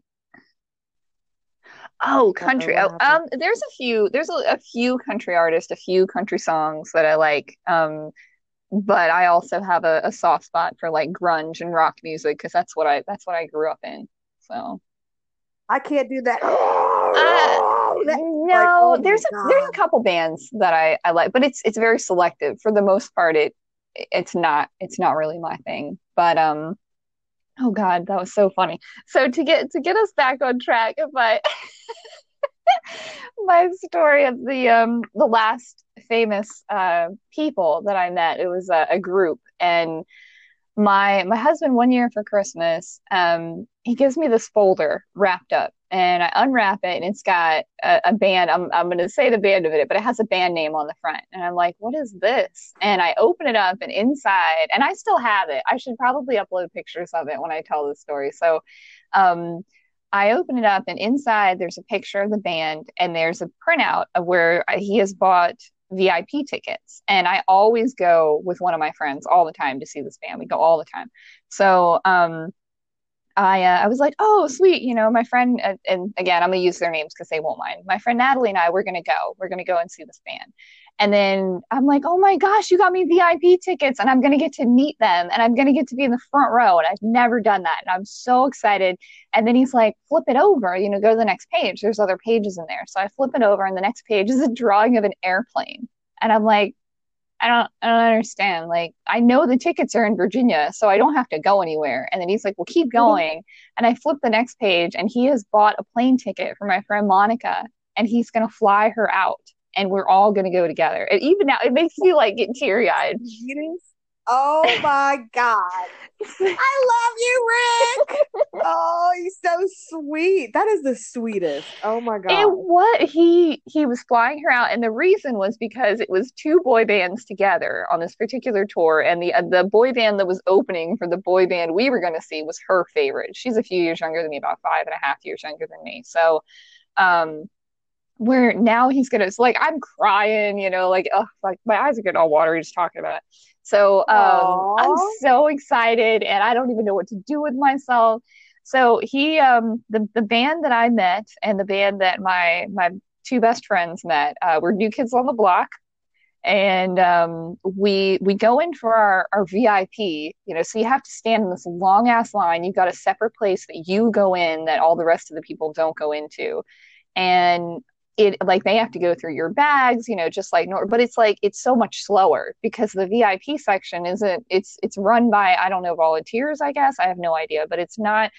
[SPEAKER 2] oh, country. Oh, um, there's a few. There's a, a, few country artists, a few country songs that I like. Um, but I also have a, a soft spot for like grunge and rock music because that's what I that's what I grew up in. So.
[SPEAKER 1] I can't do that. <gasps>
[SPEAKER 2] Uh, that, no, like, oh there's a there's a couple bands that I, I like, but it's it's very selective. For the most part, it it's not it's not really my thing but um oh god that was so funny. So to get to get us back on track i <laughs> my story of the um the last famous uh people that i met it was a, a group. And my my husband one year for christmas um he gives me this folder wrapped up and I unwrap it and it's got a, a, band. I'm, I'm going to say the band of it, but it has a band name on the front. And I'm like, what is this? And I open it up and inside, and I still have it. I should probably upload pictures of it when I tell the story. So, um, I open it up and inside there's a picture of the band and there's a printout of where he has bought VIP tickets. And I always go with one of my friends all the time to see this band. We go all the time. So, um, I uh, I was like, oh, sweet, you know, my friend, uh, and again, I'm gonna use their names because they won't mind. My friend Natalie and I, we're gonna go. We're gonna go and see this band. And then I'm like, oh my gosh, you got me VIP tickets, and I'm gonna get to meet them, and I'm gonna get to be in the front row, and I've never done that, and I'm so excited. And then he's like, flip it over, you know, go to the next page. There's other pages in there, so I flip it over, and the next page is a drawing of an airplane, and I'm like, I don't I don't understand. Like I know the tickets are in Virginia, so I don't have to go anywhere. And then he's like, Well, keep <laughs> going. And I flip the next page and he has bought a plane ticket for my friend Monica and he's gonna fly her out and we're all gonna go together. And even now it makes me like get teary eyed.
[SPEAKER 1] Oh <laughs> my God. I love you, Rick. <laughs> oh, he's so sweet. That is the sweetest. Oh my God.
[SPEAKER 2] It what he he was flying her out, and the reason was because it was two boy bands together on this particular tour, and the uh, the boy band that was opening for the boy band we were going to see was her favorite. She's a few years younger than me, about five and a half years younger than me. So, um, where now he's gonna, it's like I'm crying, you know, like oh, like my eyes are getting all watery just talking about it. So um, I'm so excited, and I don't even know what to do with myself. So he, um, the the band that I met, and the band that my my two best friends met, uh, were New Kids on the Block, and um, we we go in for our our VIP. You know, so you have to stand in this long ass line. You've got a separate place that you go in that all the rest of the people don't go into, and it like they have to go through your bags you know just like nor but it's like it's so much slower because the vip section isn't it's it's run by i don't know volunteers i guess i have no idea but it's not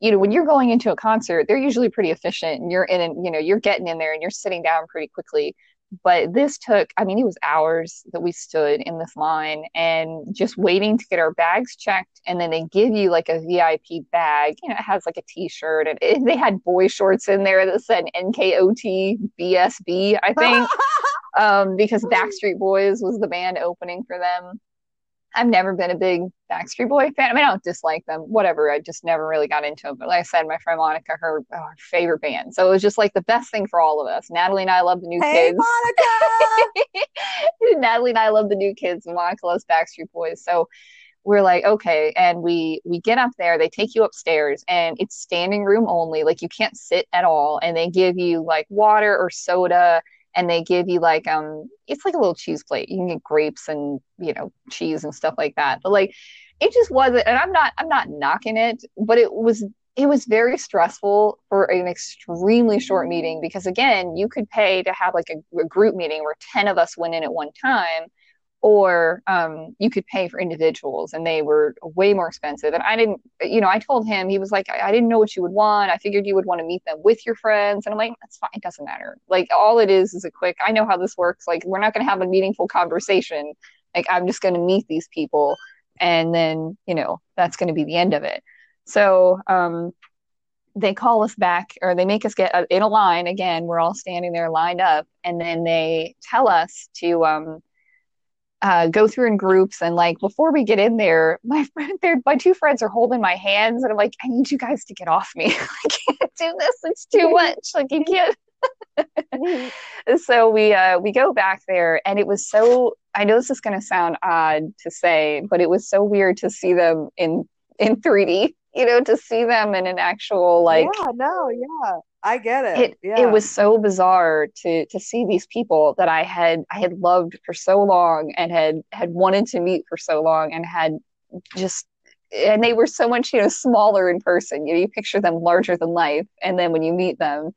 [SPEAKER 2] you know when you're going into a concert they're usually pretty efficient and you're in and you know you're getting in there and you're sitting down pretty quickly but this took i mean it was hours that we stood in this line and just waiting to get our bags checked. And then they give you like a vip bag. You know it has like a t-shirt and it, they had boy shorts in there that said nkot bsb i think. <laughs> Um, because backstreet boys was the band opening for them I've never been a big Backstreet Boy fan. I mean, I don't dislike them, whatever. I just never really got into them. But like I said, my friend Monica, her, oh, her favorite band. So it was just like the best thing for all of us. Natalie and I love the new
[SPEAKER 1] Hey,
[SPEAKER 2] kids.
[SPEAKER 1] Monica! <laughs>
[SPEAKER 2] Natalie and I love the new kids, and Monica loves Backstreet Boys. So we're like, okay, and we we get up there. They take you upstairs, and it's standing room only. Like you can't sit at all, and they give you like water or soda, and they give you like um, it's like a little cheese plate. You can get grapes and you know cheese and stuff like that. But like, it just wasn't. And I'm not I'm not knocking it, but it was it was very stressful for an extremely short meeting because again, you could pay to have like a, a group meeting where ten of us went in at one time or um, you could pay for individuals and they were way more expensive. And i didn't you know i told him he was like I, I, didn't know what you would want. I figured you would want to meet them with your friends. And i'm like that's fine. It doesn't matter. Like all it is is a quick i know how this works. Like we're not going to have a meaningful conversation. Like i'm just going to meet these people and then you know that's going to be the end of it. So um, they call us back or they make us get uh, in a line. Again we're all standing there lined up and then they tell us to um, uh, go through in groups and like before we get in there, my <laughs> friend, there my two friends are holding my hands and I'm like, I need you guys to get off me. <laughs> I can't do this. It's too <laughs> much. Like you can't. so we uh, we go back there and it was so. I know this is going to sound odd to say, but it was so weird to see them in in 3D. You know, to see them in an actual like.
[SPEAKER 1] Yeah. No. Yeah. I get it.
[SPEAKER 2] It
[SPEAKER 1] yeah.
[SPEAKER 2] it was so bizarre to to see these people that I had I had loved for so long and had had wanted to meet for so long and had just and they were so much you know smaller in person. You know, you picture them larger than life, and then when you meet them,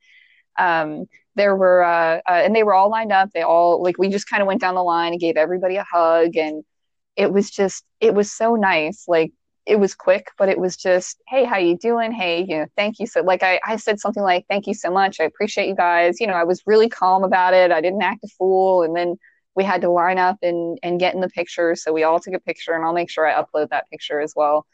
[SPEAKER 2] um, there were uh, uh, and they were all lined up. They all like we just kind of went down the line and gave everybody a hug, and it was just it was so nice. Like it was quick, but it was just, hey, how you doing? Hey, you know, thank you. So like I, I said something like, thank you so much. I appreciate you guys. You know, I was really calm about it. I didn't act a fool. And then we had to line up and, and get in the picture. So we all took a picture and I'll make sure I upload that picture as well.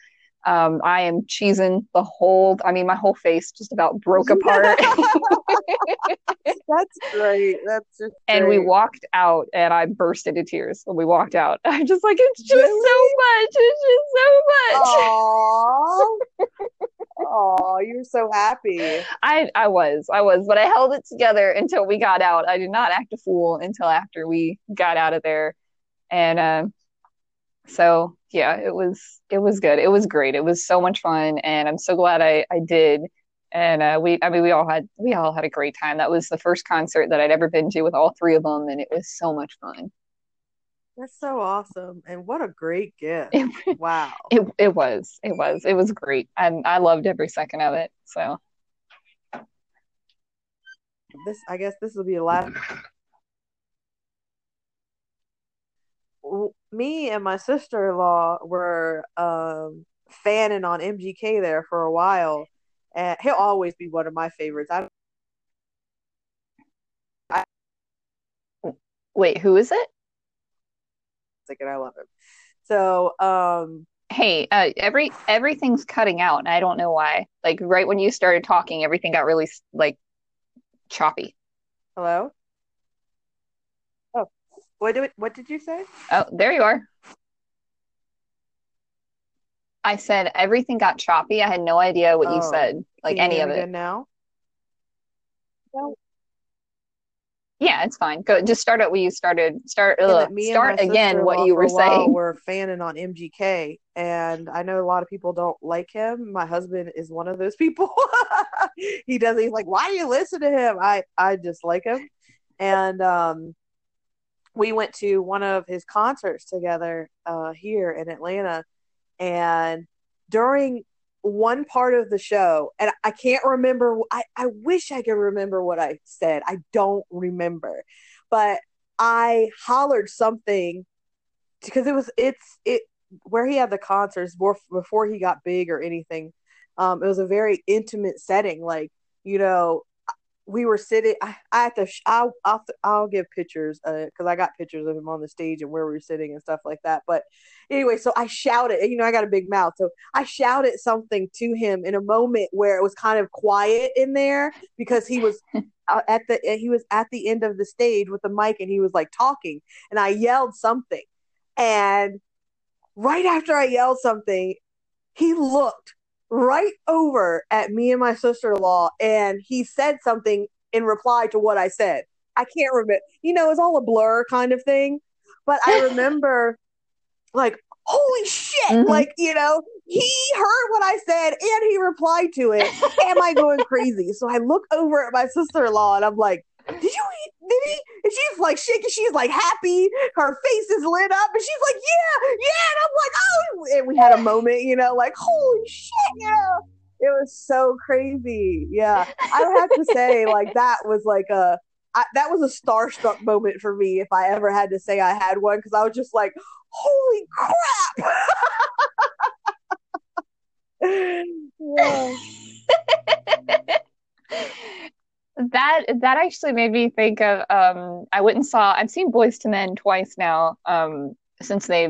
[SPEAKER 2] Um, I am cheesing the whole, I mean, my whole face just about broke apart. <laughs> <laughs>
[SPEAKER 1] That's great. That's just
[SPEAKER 2] and we walked out and I burst into tears when we walked out. <laughs> I'm just like, it's just
[SPEAKER 1] Really?
[SPEAKER 2] so much. It's just so much.
[SPEAKER 1] Aww. Aw, you're so happy.
[SPEAKER 2] I I was, I was, but I held it together until we got out. I did not act a fool until after we got out of there, and uh, so yeah, it was it was good. It was great. It was so much fun, and I'm so glad I I did. And uh, we, I mean, we all had we all had a great time. That was the first concert that I'd ever been to with all three of them, and it was so much fun.
[SPEAKER 1] That's so awesome. And what a great gift.
[SPEAKER 2] It, <laughs>
[SPEAKER 1] Wow.
[SPEAKER 2] it, it was, it was, it was great, and I loved every second of it. So
[SPEAKER 1] This I guess this will be the last w- me and my sister-in-law were um fanning on MGK there for a while. And he'll always be one of my favorites. I I
[SPEAKER 2] wait, who is it?
[SPEAKER 1] it. I love him. So, um,
[SPEAKER 2] Hey, uh, every everything's cutting out, and I don't know why. Like right when you started talking, everything got really like choppy.
[SPEAKER 1] hello? What did what did you say?
[SPEAKER 2] Oh, there you are. I said everything got choppy. I had no idea what you
[SPEAKER 1] Oh,
[SPEAKER 2] said, like
[SPEAKER 1] you
[SPEAKER 2] any of it.
[SPEAKER 1] now? No.
[SPEAKER 2] Yeah, it's fine. Go, just start at what you started. Start, ugh, start again what you were saying.
[SPEAKER 1] We're fanning on MGK, and I know a lot of people don't like him. My husband is one of those people. <laughs> He does. He's like, "Why do you listen to him?" I I just like him, and um, we went to one of his concerts together uh, here in Atlanta, and during one part of the show, and I can't remember. I I wish I could remember what I said. I don't remember, but I hollered something because it was it's it where he had the concerts before, he got big or anything. Um, it was a very intimate setting. Like you know, we were sitting. I, I have to. I'll I'll, I'll give pictures because I got pictures of him on the stage and where we were sitting and stuff like that. But anyway, so I shouted. You know, I got a big mouth, so I shouted something to him in a moment where it was kind of quiet in there because he was <laughs> uh, at the he was at the end of the stage with the mic and he was like talking, and I yelled something, and right after I yelled something, he looked right over at me and my sister in law and he said something in reply to what I said. I can't remember. You know, it's all a blur kind of thing. But I <laughs> remember, like, holy shit! Mm-hmm. Like, you know, he heard what I said and he replied to it. Am I going crazy? So I look over at my sister in law and I'm like, did you eat? Did he? And she's like shaking. She's like happy. Her face is lit up, and she's like, yeah, yeah. And I'm like, oh. And we had a moment, you know, like holy shit, you know. It was so crazy. Yeah, I have to say, like that was like a I, that was a starstruck moment for me if I ever had to say I had one because I was just like, holy crap. <laughs>
[SPEAKER 2] yeah <laughs> that that actually made me think of um I went and saw I've seen Boyz II Men twice now um since they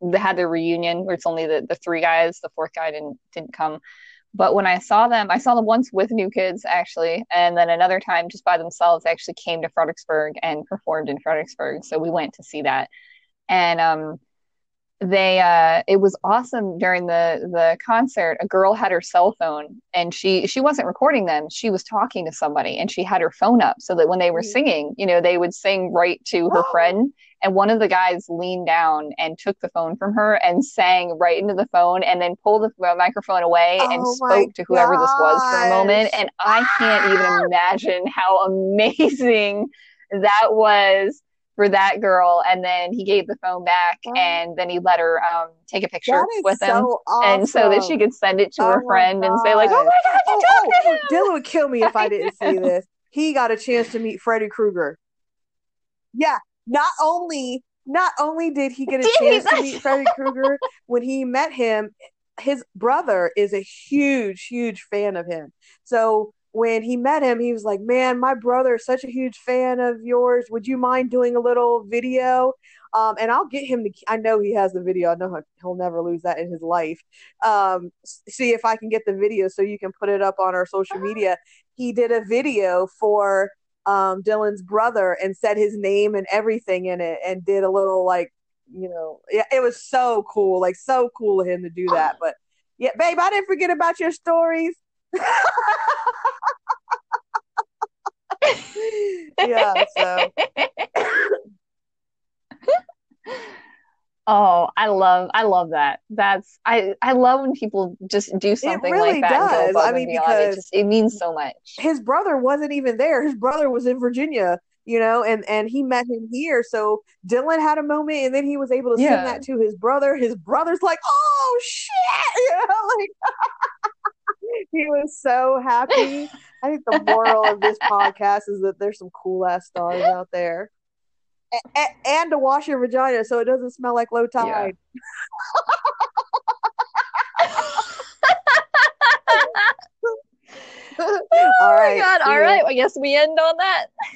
[SPEAKER 2] they had their reunion where it's only the, the three guys the fourth guy didn't didn't come. But when I saw them I saw them once with New Kids actually and then another time just by themselves they actually came to Fredericksburg and performed in Fredericksburg. So we went to see that. And um they uh it was awesome during the the concert. A girl had her cell phone and she she wasn't recording them she was talking to somebody and she had her phone up so that when they were mm-hmm. singing you know they would sing right to her friend. And one of the guys leaned down and took the phone from her and sang right into the phone and then pulled the microphone away oh and spoke to whoever gosh. this was for a moment. and i can't even imagine how amazing that was for that girl and then he gave the phone back oh. and then he let her um, take a picture with so him. awesome. and so that she could send it to oh her friend and say like oh my god. You oh, talked oh, to him
[SPEAKER 1] dylan would kill me if i didn't see <laughs> this. He got a chance to meet freddy krueger. Yeah not only not only did he get a chance to meet freddy krueger when he met him his brother is a huge huge fan of him. So when he met him, he was like, Man, my brother is such a huge fan of yours. Would you mind doing a little video? Um, and I'll get him to, I know he has the video. I know he'll never lose that in his life. Um, see if I can get the video so you can put it up on our social media. He did a video for um, Dylan's brother and said his name and everything in it and did a little like, you know, yeah, it was so cool. Like, so cool of him to do that. But yeah, babe, I didn't forget about your stories. <laughs> yeah, so <laughs>
[SPEAKER 2] Oh, I love I love that. That's I I love when people just do something really like that. Does. I mean, because it, just, it means so much.
[SPEAKER 1] His brother wasn't even there. His brother was in Virginia, you know, and and he met him here. So Dylan had a moment, and then he was able to yeah. send that to his brother. His brother's like, "Oh shit!" <laughs> You know, like he was so happy. <laughs> I think the moral of this podcast is that there's some cool ass stars out there. A- a- and to wash your vagina so it doesn't smell like low tide. Yeah. <laughs> <laughs>
[SPEAKER 2] oh all right. God. All right. I guess we end on that.